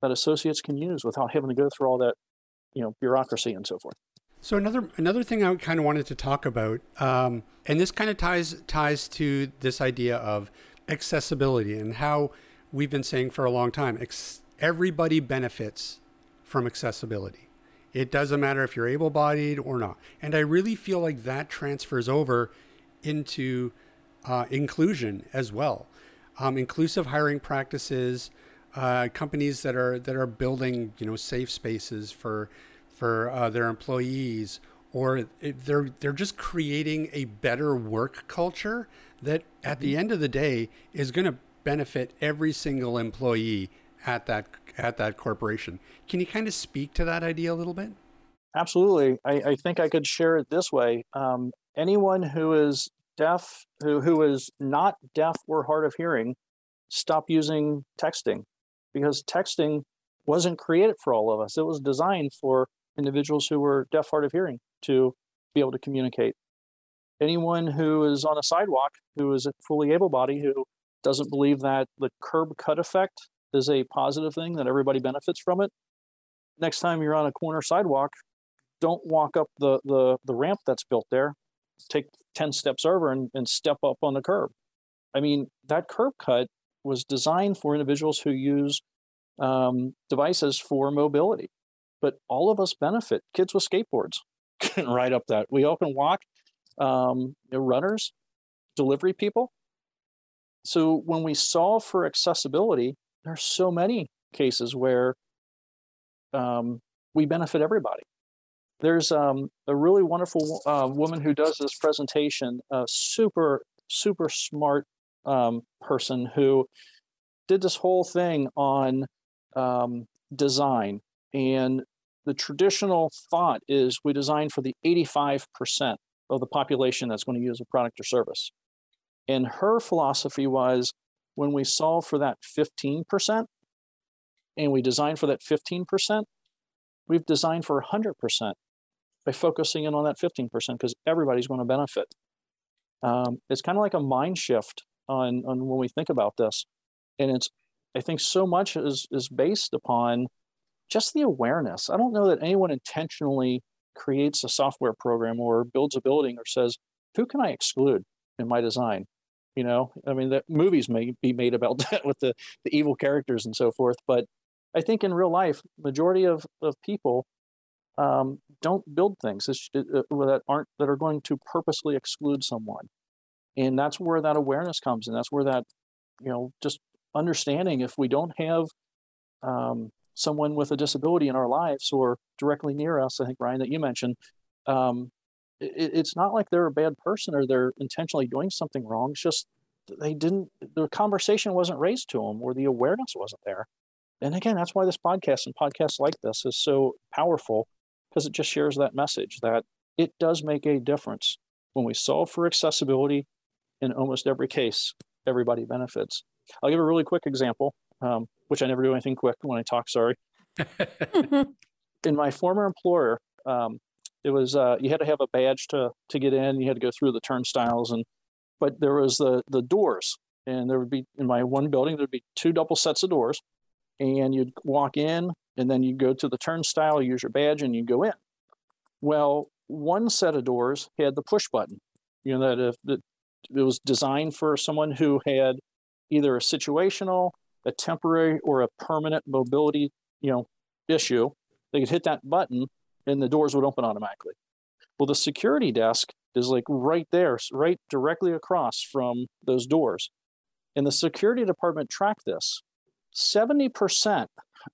that associates can use without having to go through all that, you know, bureaucracy and so forth. So another another thing I kind of wanted to talk about, um, and this kind of ties ties to this idea of accessibility and how we've been saying for a long time, ex- everybody benefits from accessibility. It doesn't matter if you're able bodied or not. And I really feel like that transfers over into uh, inclusion as well. Um, inclusive hiring practices, uh, companies that are that are building you know safe spaces for for uh, their employees, or they're they're just creating a better work culture that at the mm-hmm. end of the day is going to benefit every single employee at that at that corporation. Can you kind of speak to that idea a little bit? Absolutely. I, I think I could share it this way. Um, anyone who is deaf, who, who is not deaf or hard of hearing, stop using texting because texting wasn't created for all of us. It was designed for individuals who were deaf, hard of hearing to be able to communicate. Anyone who is on a sidewalk, who is a fully able bodied, who doesn't believe that the curb cut effect is a positive thing that everybody benefits from it. Next time you're on a corner sidewalk, don't walk up the the, the ramp that's built there. Take 10 steps over and, and step up on the curb. I mean, that curb cut was designed for individuals who use um, devices for mobility. But all of us benefit. Kids with skateboards can ride up that. We all can walk. Um, runners, delivery people. So when we solve for accessibility, there's so many cases where um, we benefit everybody. There's um, a really wonderful uh, woman who does this presentation, a super, super smart um, person who did this whole thing on um, design. And the traditional thought is we design for the 85%. of the population that's going to use a product or service. And her philosophy was when we solve for that 15% and we design for that 15%, we've designed for 100% by focusing in on that 15% because everybody's going to benefit. Um, it's kind of like a mind shift on, on when we think about this. And it's, I think so much is, is based upon just the awareness. I don't know that anyone intentionally creates a software program or builds a building or says, who can I exclude in my design? You know, I mean, that movies may be made about that with the, the evil characters and so forth. But I think in real life, majority of, of people um, don't build things uh, that aren't that are going to purposely exclude someone, and that's where that awareness comes, and that's where that you know just understanding if we don't have um, someone with a disability in our lives or directly near us, I think Ryan that you mentioned, um, it, it's not like they're a bad person or they're intentionally doing something wrong. It's just they didn't the conversation wasn't raised to them or the awareness wasn't there. And again, that's why this podcast and podcasts like this is so powerful because it just shares that message that it does make a difference when we solve for accessibility in almost every case everybody benefits i'll give a really quick example um, which i never do anything quick when i talk sorry in my former employer um, it was uh, you had to have a badge to to get in you had to go through the turnstiles and but there was the the doors and there would be in my one building there'd be two double sets of doors and you'd walk in and then you go to the turnstile, use your badge, and you go in. Well, one set of doors had the push button. You know that if that it was designed for someone who had either a situational, a temporary, or a permanent mobility, you know, issue. They could hit that button, and the doors would open automatically. Well, the security desk is like right there, right directly across from those doors. And the security department tracked this. 70%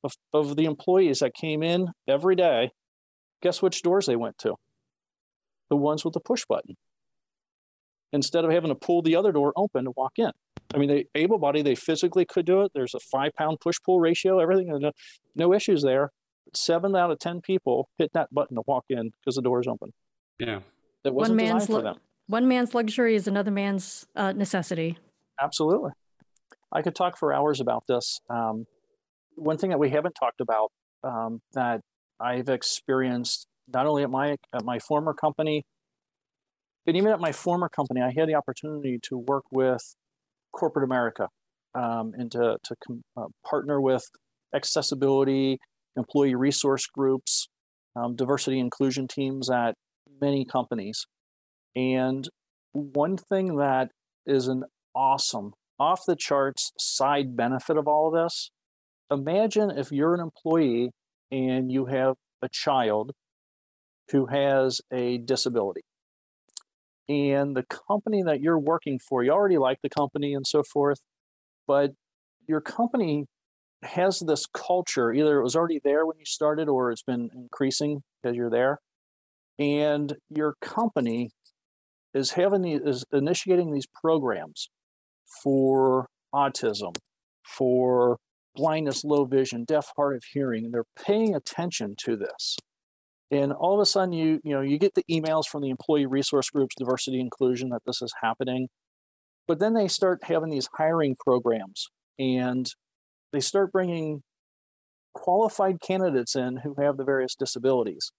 of, of the employees that came in every day, guess which doors they went to? The ones with the push button. Instead of having to pull the other door open to walk in. I mean, they able body, they physically could do it. There's a five pound push pull ratio, everything, no, no issues there. Seven out of 10 people hit that button to walk in because the door is open. Yeah. It wasn't one man's, designed for them. One man's luxury is another man's uh, necessity. Absolutely. I could talk for hours about this. Um, one thing that we haven't talked about um, that I've experienced not only at my at my former company, but even at my former company, I had the opportunity to work with corporate America um, and to to com- uh, partner with accessibility, employee resource groups, um, diversity inclusion teams at many companies. And one thing that is an awesome, off the charts side benefit of all of this imagine if you're an employee and you have a child who has a disability and the company that you're working for you already like the company and so forth but your company has this culture either it was already there when you started or it's been increasing as you're there and your company is having the, is initiating these programs for autism for blindness, low vision, deaf, hard of hearing, they're paying attention to this. And all of a sudden, you you know you get the emails from the employee resource groups, diversity inclusion, that this is happening. But then they start having these hiring programs, and they start bringing qualified candidates in who have the various disabilities.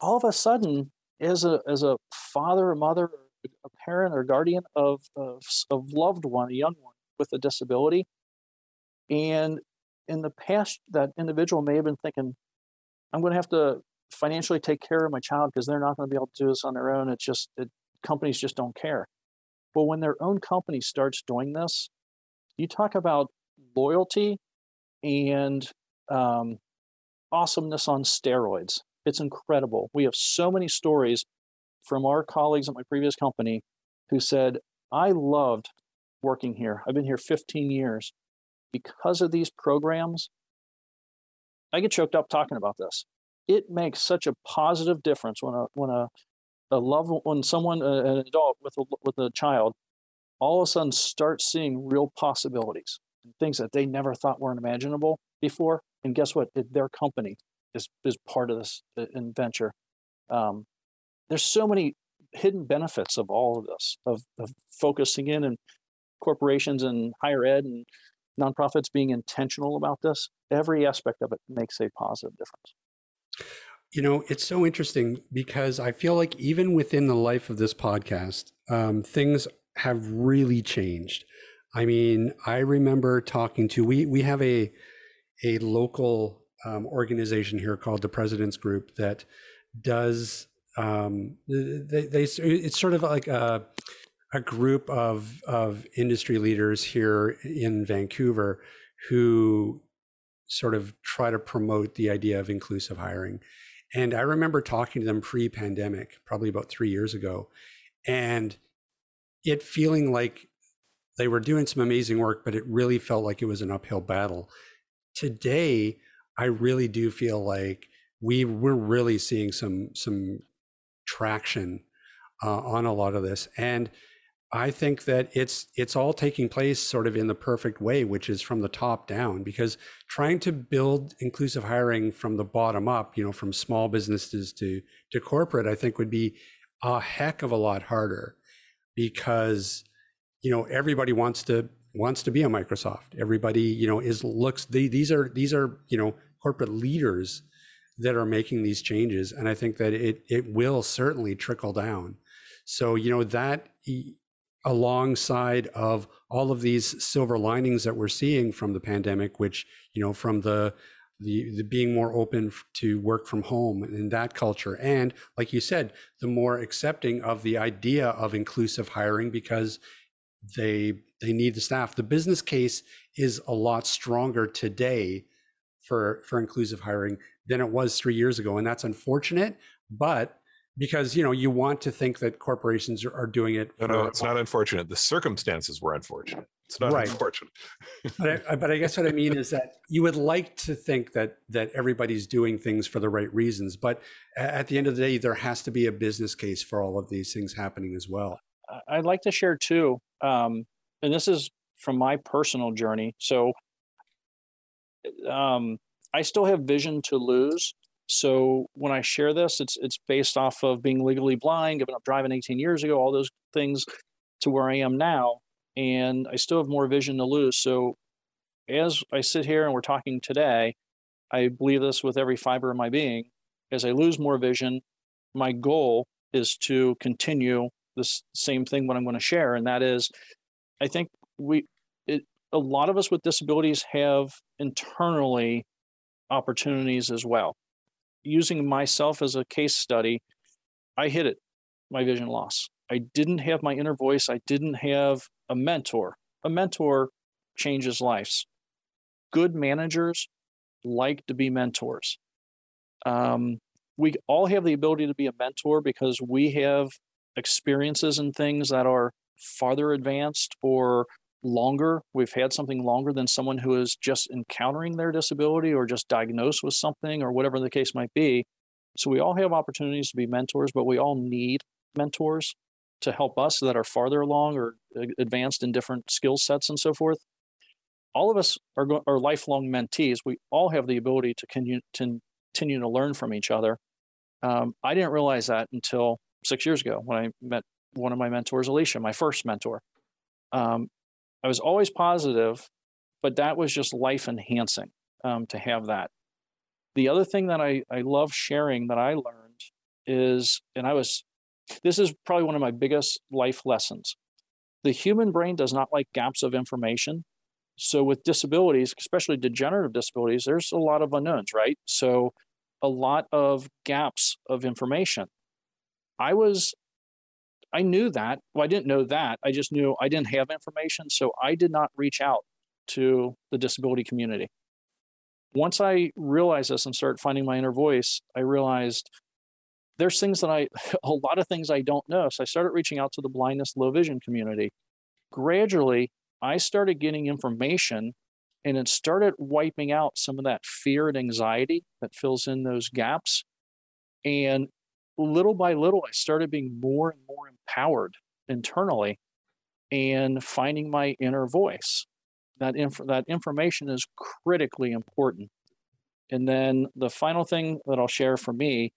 All of a sudden, as a as a father, a mother, a parent, or guardian of of, of loved one, a young one with a disability, and in the past, that individual may have been thinking, I'm going to have to financially take care of my child because they're not going to be able to do this on their own. It's just, it, companies just don't care. But when their own company starts doing this, you talk about loyalty and um, awesomeness on steroids. It's incredible. We have so many stories from our colleagues at my previous company who said, I loved working here. I've been here 15 years because of these programs, I get choked up talking about this. It makes such a positive difference when a when a a loved when someone an adult with a with a child all of a sudden starts seeing real possibilities and things that they never thought were imaginable before. And guess what? Their company is is part of this adventure. Um, there's so many hidden benefits of all of this, of, of focusing in and corporations and higher ed and nonprofits being intentional about this. Every aspect of it makes a positive difference. You know, it's so interesting because I feel like even within the life of this podcast, um, things have really changed. I mean, I remember talking to we we have a a local um, organization here called the President's Group that does um, they, they it's sort of like a a group of of industry leaders here in Vancouver who sort of try to promote the idea of inclusive hiring. And I remember talking to them pre-pandemic, probably about three years ago, and it feeling like they were doing some amazing work, but it really felt like it was an uphill battle. Today, I really do feel like we we're really seeing some some traction uh, on a lot of this, and I think that it's it's all taking place sort of in the perfect way, which is from the top down. Because trying to build inclusive hiring from the bottom up, you know, from small businesses to to corporate, I think would be a heck of a lot harder because you know everybody wants to wants to be a Microsoft. Everybody you know is looks the, these are these are you know corporate leaders that are making these changes, and I think that it it will certainly trickle down. So you know that alongside of all of these silver linings that we're seeing from the pandemic, which you know from the the, the being more open to work from home and that culture. And like you said the more accepting of the idea of inclusive hiring because they they need the staff. The business case is a lot stronger today for for inclusive hiring than it was 3 years ago and that's unfortunate but because you know you want to think that corporations are, are doing it no no it's not unfortunate. The circumstances were unfortunate. It's not right. unfortunate. But, I, but i guess what i mean is that you would like to think that that everybody's doing things for the right reasons but at the end of the day there has to be a business case for all of these things happening as well. I'd like to share too um, and this is from my personal journey. So um, i still have vision to lose so when I share this, it's it's based off of being legally blind, giving up driving 18 years ago, all those things to where I am now, and I still have more vision to lose. So as I sit here and we're talking today, I believe this with every fiber of my being. As I lose more vision, my goal is to continue this same thing what I'm going to share, and that is, I think we, it, a lot of us with disabilities have internally opportunities as well using myself as a case study, I hit it, my vision loss. I didn't have my inner voice. I didn't have a mentor. A mentor changes lives. Good managers like to be mentors. Um, we all have the ability to be a mentor because we have experiences and things that are farther advanced or longer. We've had something longer than someone who is just encountering their disability or just diagnosed with something or whatever the case might be. So we all have opportunities to be mentors, but we all need mentors to help us that are farther along or advanced in different skill sets and so forth. All of us are, are lifelong mentees. We all have the ability to continue, to continue to learn from each other. Um, I didn't realize that until six years ago when I met one of my mentors, Alicia, my first mentor. Um, I was always positive, but that was just life enhancing um, to have that. The other thing that I, I love sharing that I learned is, and I was, this is probably one of my biggest life lessons. The human brain does not like gaps of information. So, with disabilities, especially degenerative disabilities, there's a lot of unknowns, right? So, a lot of gaps of information. I was I knew that. Well, I didn't know that. I just knew I didn't have information. So I did not reach out to the disability community. Once I realized this and started finding my inner voice, I realized there's things that I, a lot of things I don't know. So I started reaching out to the blindness, low vision community. Gradually, I started getting information and it started wiping out some of that fear and anxiety that fills in those gaps. And little by little, I started being more and more empowered internally and finding my inner voice. That, inf- that information is critically important. And then the final thing that I'll share for me,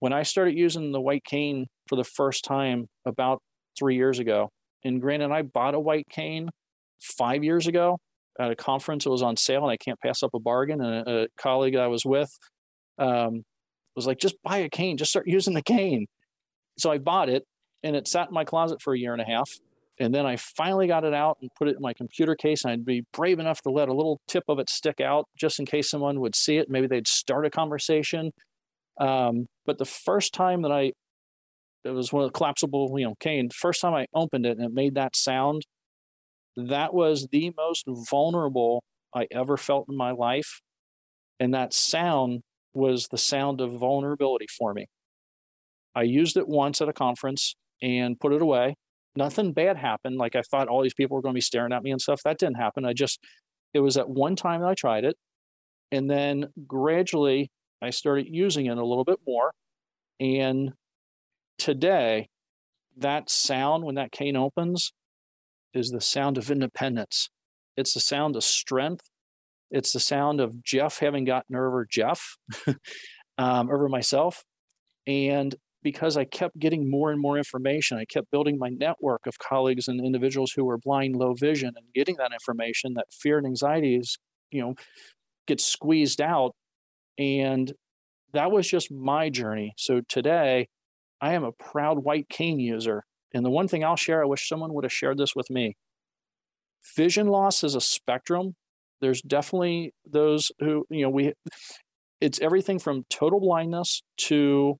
when I started using the white cane for the first time about three years ago. And granted, I bought a white cane five years ago at a conference. It was on sale, and I can't pass up a bargain. And a, a colleague I was with um, was like, "Just buy a cane. Just start using the cane." So I bought it, and it sat in my closet for a year and a half. And then I finally got it out and put it in my computer case. And I'd be brave enough to let a little tip of it stick out just in case someone would see it. Maybe they'd start a conversation. Um, but the first time that I, it was one of the collapsible, you know, cane. First time I opened it and it made that sound, that was the most vulnerable I ever felt in my life. And that sound was the sound of vulnerability for me. I used it once at a conference and put it away nothing bad happened. Like I thought all these people were going to be staring at me and stuff. That didn't happen. I just, it was at one time that I tried it. And then gradually I started using it a little bit more. And today, that sound when that cane opens is the sound of independence. It's the sound of strength. It's the sound of Jeff having gotten over Jeff, um, over myself. And because I kept getting more and more information. I kept building my network of colleagues and individuals who were blind, low vision, and getting that information that fear and anxiety is, you know, gets squeezed out. And that was just my journey. So today, I am a proud white cane user. And the one thing I'll share, I wish someone would have shared this with me. Vision loss is a spectrum. There's definitely those who, you know, we, it's everything from total blindness to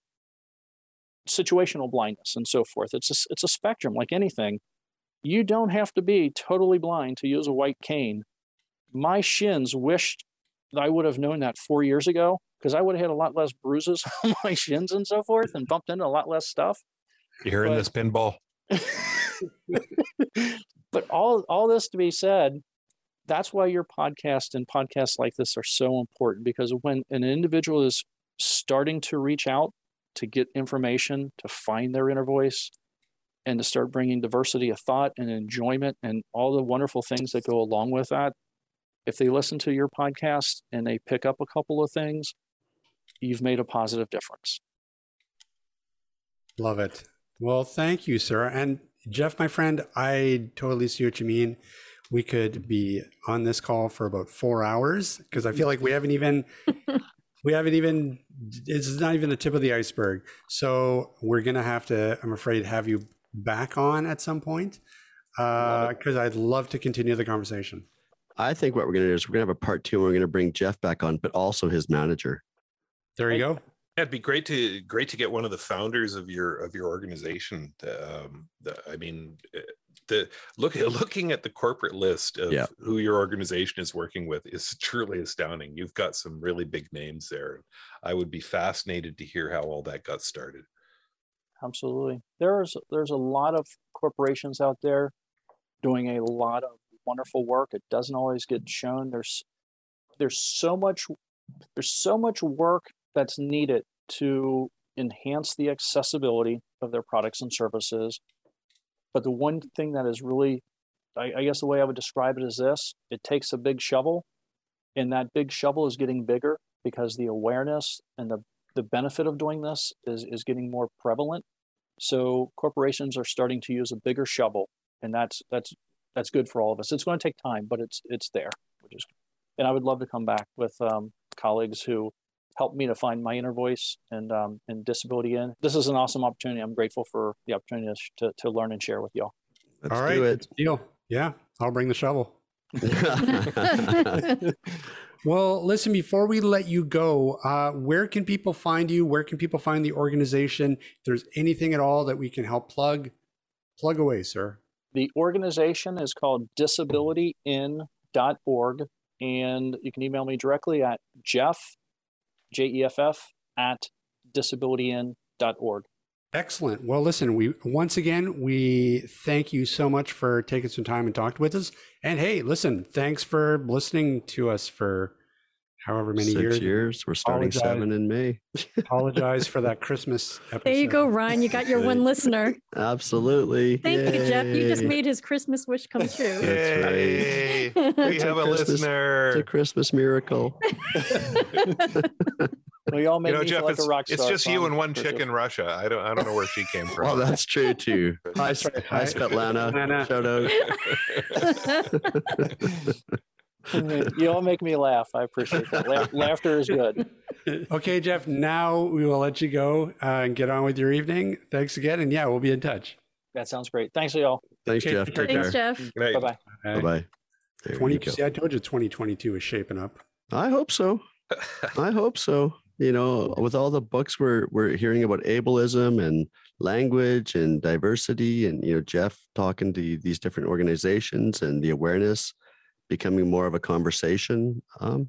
situational blindness and so forth. It's a, it's a spectrum like anything. You don't have to be totally blind to use a white cane. My shins wished I would have known that four years ago because I would have had a lot less bruises on my shins and so forth and bumped into a lot less stuff. you're hearing but, this pinball? but all all this to be said, that's why your podcast and podcasts like this are so important because when an individual is starting to reach out to get information, to find their inner voice, and to start bringing diversity of thought and enjoyment and all the wonderful things that go along with that. If they listen to your podcast and they pick up a couple of things, you've made a positive difference. Love it. Well, thank you, sir. And Jeff, my friend, I totally see what you mean. We could be on this call for about four hours because I feel like we haven't even we haven't even it's not even the tip of the iceberg. So we're gonna have to i'm afraid have you back on at some point because uh, i'd love to continue the conversation. I think what we're gonna do is we're gonna have a part two and we're gonna bring jeff back on but also his manager. There you go. It'd be great to great to get one of the founders of your of your organization um, the, i mean the look at looking at the corporate list of yeah. who your organization is working with is truly astounding. You've got some really big names there. I would be fascinated to hear how all that got started. Absolutely. There's there's a lot of corporations out there doing a lot of wonderful work. It doesn't always get shown. There's there's so much there's so much work that's needed to enhance the accessibility of their products and services but the one thing that is really, I, I guess the way I would describe it is this it takes a big shovel, and that big shovel is getting bigger because the awareness and the, the benefit of doing this is, is getting more prevalent. So corporations are starting to use a bigger shovel, and that's that's that's good for all of us. It's going to take time, but it's it's there, which is. And I would love to come back with um, colleagues who helped me to find my inner voice and um, and disability in. This is an awesome opportunity. I'm grateful for the opportunity to, to learn and share with y'all. Let's All right, do it. Deal. Yeah, I'll bring the shovel. well, listen, before we let you go, uh, where can people find you? Where can people find the organization? If there's anything at all that we can help plug, plug away, sir. The organization is called disabilityin.org, and you can email me directly at jeff J-E-F-F at disabilityin.org. Excellent. Well, listen, we once again we thank you so much for taking some time and talking with us. And hey, listen, thanks for listening to us for however many Six years. years. We're starting apologize, seven in May. apologize for that Christmas episode. There you go, Ryan. You got your one listener. Absolutely. Thank Yay. you, Jeff. You just made his Christmas wish come true. That's right. we have a, Christmas, listener. It's a Christmas miracle. we you all make You know, Jeff, like it's, a rock it's just you and one chick in Russia. I don't I don't know where she came oh, from. oh, that's true too. Hi, That's right. hi, Hi, Svetlana. Svetlana. Shout out. you all make me laugh. I appreciate that. La- laughter is good. okay, Jeff. Now we will let you go uh, and get on with your evening. Thanks again, and yeah, we'll be in touch. That sounds great. Thanks, y'all. Thanks, Okay, Jeff. take Take Thanks, care. Jeff. Bye bye. Bye bye. Twenty. See, I told you, 2022 is shaping up. I hope so. I hope so. You know, with all the books we're we're hearing about ableism and language and diversity, and you know, Jeff talking to these different organizations and the awareness becoming more of a conversation. Um,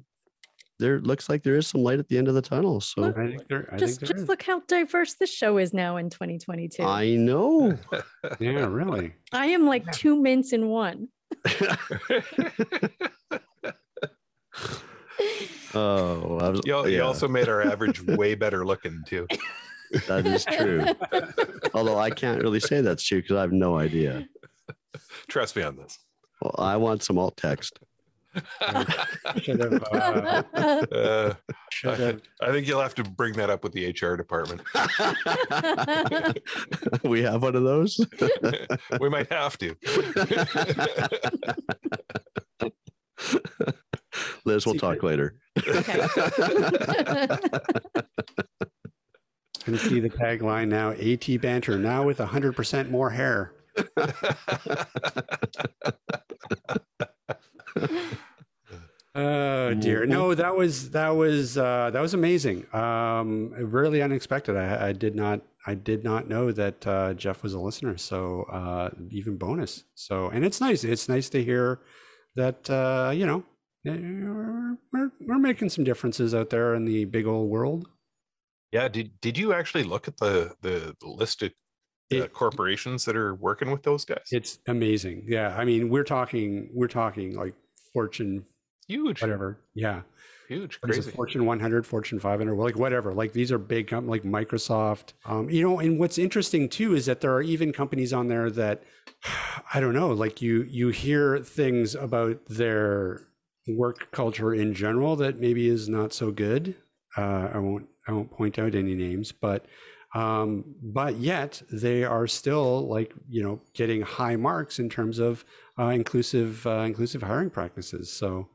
there looks like there is some light at the end of the tunnel. So Look, I think there. I just think there just is. look how diverse this show is now in 2022. I, I know. Yeah, really. I am like two mints in one. oh, I was, You, al- you yeah, also made our average way better looking too. that is true. Although I can't really say that's true because I have no idea. Trust me on this. Well, I want some alt text. Should have. Uh, Uh, should I, have. I think you'll have to bring that up with the HR department. we have one of those. we might have to. Liz, we'll Secret. talk later. Okay. Can see the tagline now. At banter now with 100% more hair. Oh dear! No, that was that was uh, that was amazing. Um, really unexpected. I, I did not I did not know that uh, Jeff was a listener. So uh, even bonus. So and it's nice. It's nice to hear that uh, you know eh, we're, we're making some differences out there in the big old world. yeah. Did Did you actually look at the the list of It- corporations that are working with those guys? It's amazing. Yeah, I mean we're talking we're talking like Fortune huge, whatever. Yeah. huge, What is it, crazy. Fortune 100, Fortune 500, well, like whatever. Like these are big companies like Microsoft. Um, you know, and what's interesting too is that there are even companies on there that I don't know. Like you, you hear things about their work culture in general that maybe is not so good. Uh, I won't, I won't point out any names, but um, but yet they are still like you know getting high marks in terms of uh, inclusive uh, inclusive hiring practices. So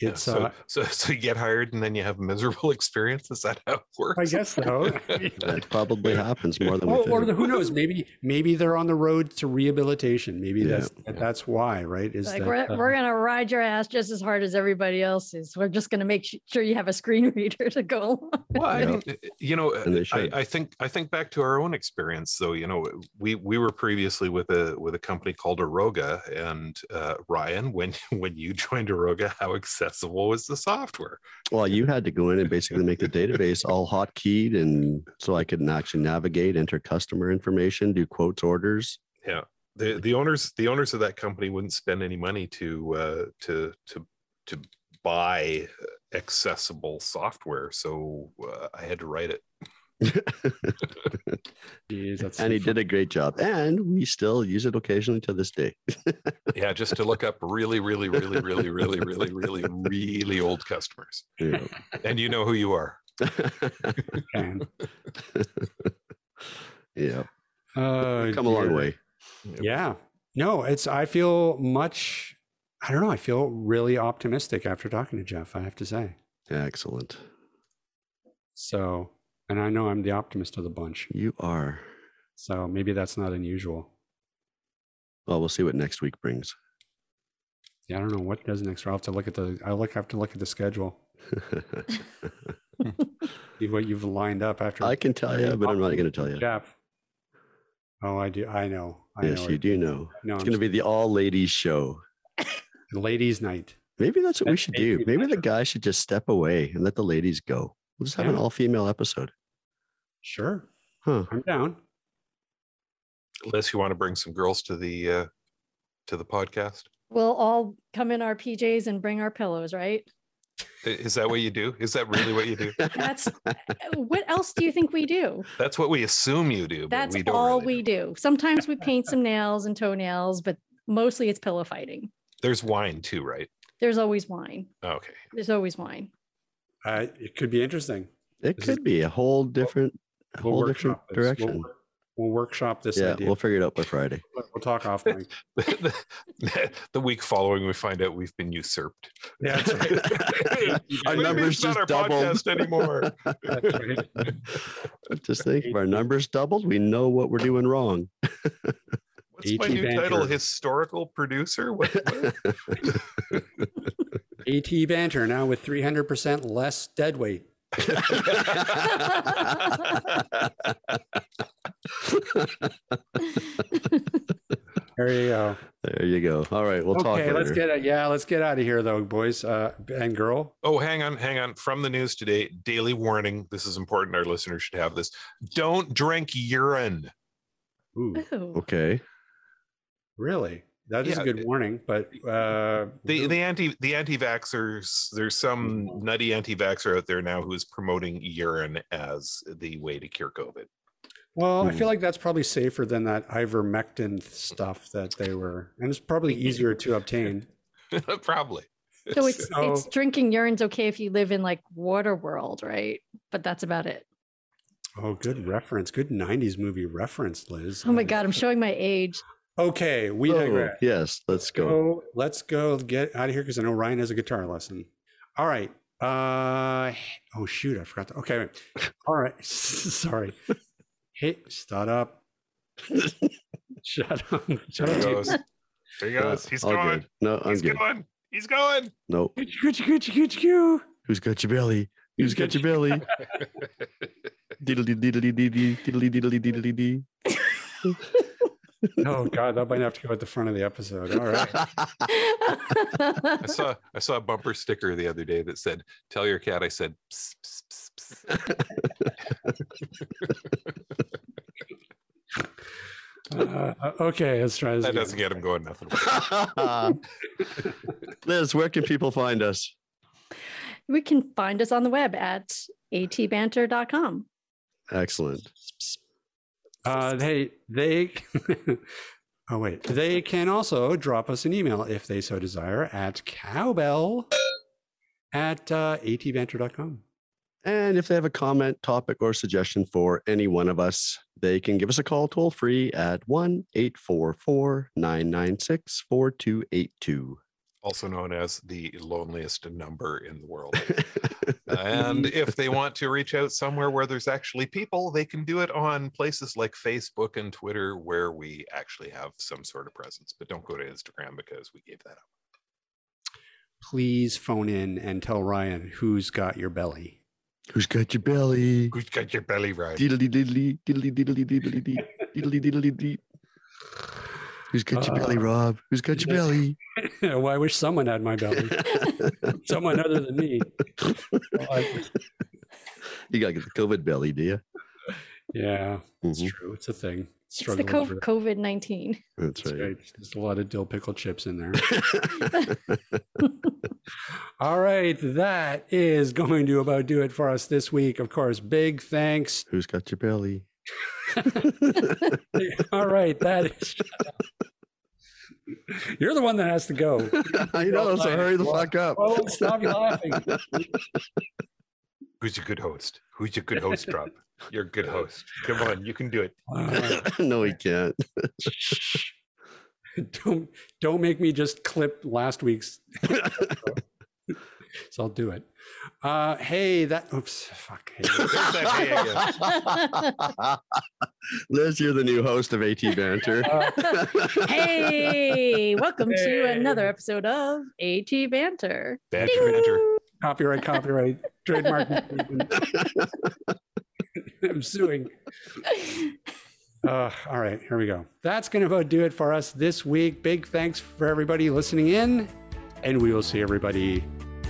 Yeah, it's so, uh, so so you get hired and then you have miserable experience. Is that how it works? I guess so. That probably happens more than we or, the, who knows? Maybe maybe they're on the road to rehabilitation. Maybe Yeah. that's that's why, right? Is like that, we're, uh, we're gonna ride your ass just as hard as everybody else is. We're just gonna make sure you have a screen reader to go along. Well, I Yeah. mean, uh, you know, I. I think I think back to our own experience. though. you know, we we were previously with a with a company called Aroga, and uh, Ryan, when when you joined Aroga, how accessible was the software? Well, you had to go in and basically make the database all hotkeyed, and so I could actually navigate, enter customer information, do quotes, orders. Yeah, the the owners the owners of that company wouldn't spend any money to uh, to to to buy accessible software, so uh, I had to write it. geez, that's and he did a great job, and we still use it occasionally to this day. Yeah, just to look up really, really, really, really, really, really, really, really old customers, Yeah. and you know who you are. yeah, Oh, come a long dear. way. Yeah. No, it's. I feel much. I don't know. I feel really optimistic after talking to Jeff. I have to say. Excellent. So, and I know I'm the optimist of the bunch. You are. So maybe that's not unusual. Well, we'll see what next week brings. Yeah, I don't know what does next. I'll have to look at the. I look have to look at the schedule. See what you've lined up after. I can tell you, but I'm not going to tell you. Jeff. Oh, I do. I know. I Yes, know. you do know. No, It's going to be the all ladies show. ladies' night. Maybe that's what we should do. Maybe the guys should just step away and let the ladies go. We'll just have an all female episode. Sure, Huh. I'm down. Unless you want to bring some girls to the uh, to the podcast, We'll all come in our PJs and bring our pillows, right? Is that what you do? Is that really what you do? That's what else do you think we do? That's what we assume you do. But That's we don't all really we do. do. Sometimes we paint some nails and toenails, but mostly it's pillow fighting. There's wine too, right? There's always wine. Okay. There's always wine. Uh, it could be interesting. It This could be a whole different, We'll whole different workshop this. We'll direction. We'll, workshop this yeah, idea. we'll figure it out by Friday. We'll talk off mic. the, the week following, we find out we've been usurped. Yeah, that's right. Our numbers just our doubled. podcast anymore. That's right. Just think if our numbers doubled, we know what we're doing wrong. What's my AT new title? Historical producer? What, what? AT banter now with 300% less dead weight. There you go. there you go. All right, we'll talk okay, let's get it. yeah, let's get out of here though, boys uh, and girl. Oh, hang on, hang on. From the news today, daily warning. This is important. Our listeners should have this. Don't drink urine. Ooh, Ooh. okay. really? That is Yeah, a good warning, but uh, The the anti the anti-vaxxers, there's some nutty anti-vaxxer out there now who is promoting urine as the way to cure COVID. well, I Hmm. feel like that's probably safer than that ivermectin stuff that they were, and it's probably easier to obtain. Probably. So it's So- it's drinking urine's okay if you live in like water world, right? But that's about it. Oh, good reference. Good 90s movie reference, Liz. Oh my god, I'm showing my age. Okay, we Oh, digress. yes, let's go. go. Let's go get out of here because I know Ryan has a guitar lesson. All right. Uh oh shoot, I forgot to okay. wait. All right. Sorry. Hey, start up. Shut up. Shut There he up. goes. There he Uh, goes. He's all going. good. No, I'm He's good. going. He's going. No. Nope. Who's got your belly? Who's got your belly? Diddly diddly diddly diddly diddly diddly dee. Oh god, that might have to go at the front of the episode. All right. I saw I saw a bumper sticker the other day that said, "Tell your cat I said." Psst, psst, psst, psst." Uh, okay, let's try this. That again. doesn't get him going. Nothing. Liz, where can people find us? we can find us on the web at atbanter.com. Excellent. Uh, they they oh wait they can also drop us an email if they so desire at cowbell at uh, atbanter.com. And if they have a comment, topic, or suggestion for any one of us, they can give us a call toll free at 1 844 996 4282. Also known as the loneliest number in the world. and if they want to reach out somewhere where there's actually people, they can do it on places like Facebook and Twitter, where we actually have some sort of presence. But don't go to Instagram because we gave that up. Please phone in and tell Ryan who's got your belly. Who's got your belly? Who's got your belly right? Diddly diddly diddly diddly diddly dee diddly diddly dee. Who's got your belly, Uh, Rob? Who's got your belly? well, I wish someone had my belly. someone other than me. You gotta get the COVID belly, do you? yeah, it's Mhm. true. It's a thing. It's the Struggling co- through it. COVID 19. That's That's right. right. There's a lot of dill pickle chips in there. All right, that is going to about do it for us this week. Of course, big thanks. Who's got your belly? All right, that is. You're the one that has to go. I know, so hurry the fuck up. Oh, stop laughing. Who's your good host? Who's your good host, Rob? You're a good host. Come on, you can do it. Uh, no, he can't. don't don't make me just clip last week's. So I'll do it. Uh, hey, that oops, fuck. Hey. There's that hey again. Liz, you're the new host of AT Banter. hey, welcome to another episode of AT Banter. Bad Ding. banter. Copyright, copyright, trademark. infringement. I'm suing. Uh, all right, here we go. That's going to about do it for us this week. Big thanks for everybody listening in, and we will see everybody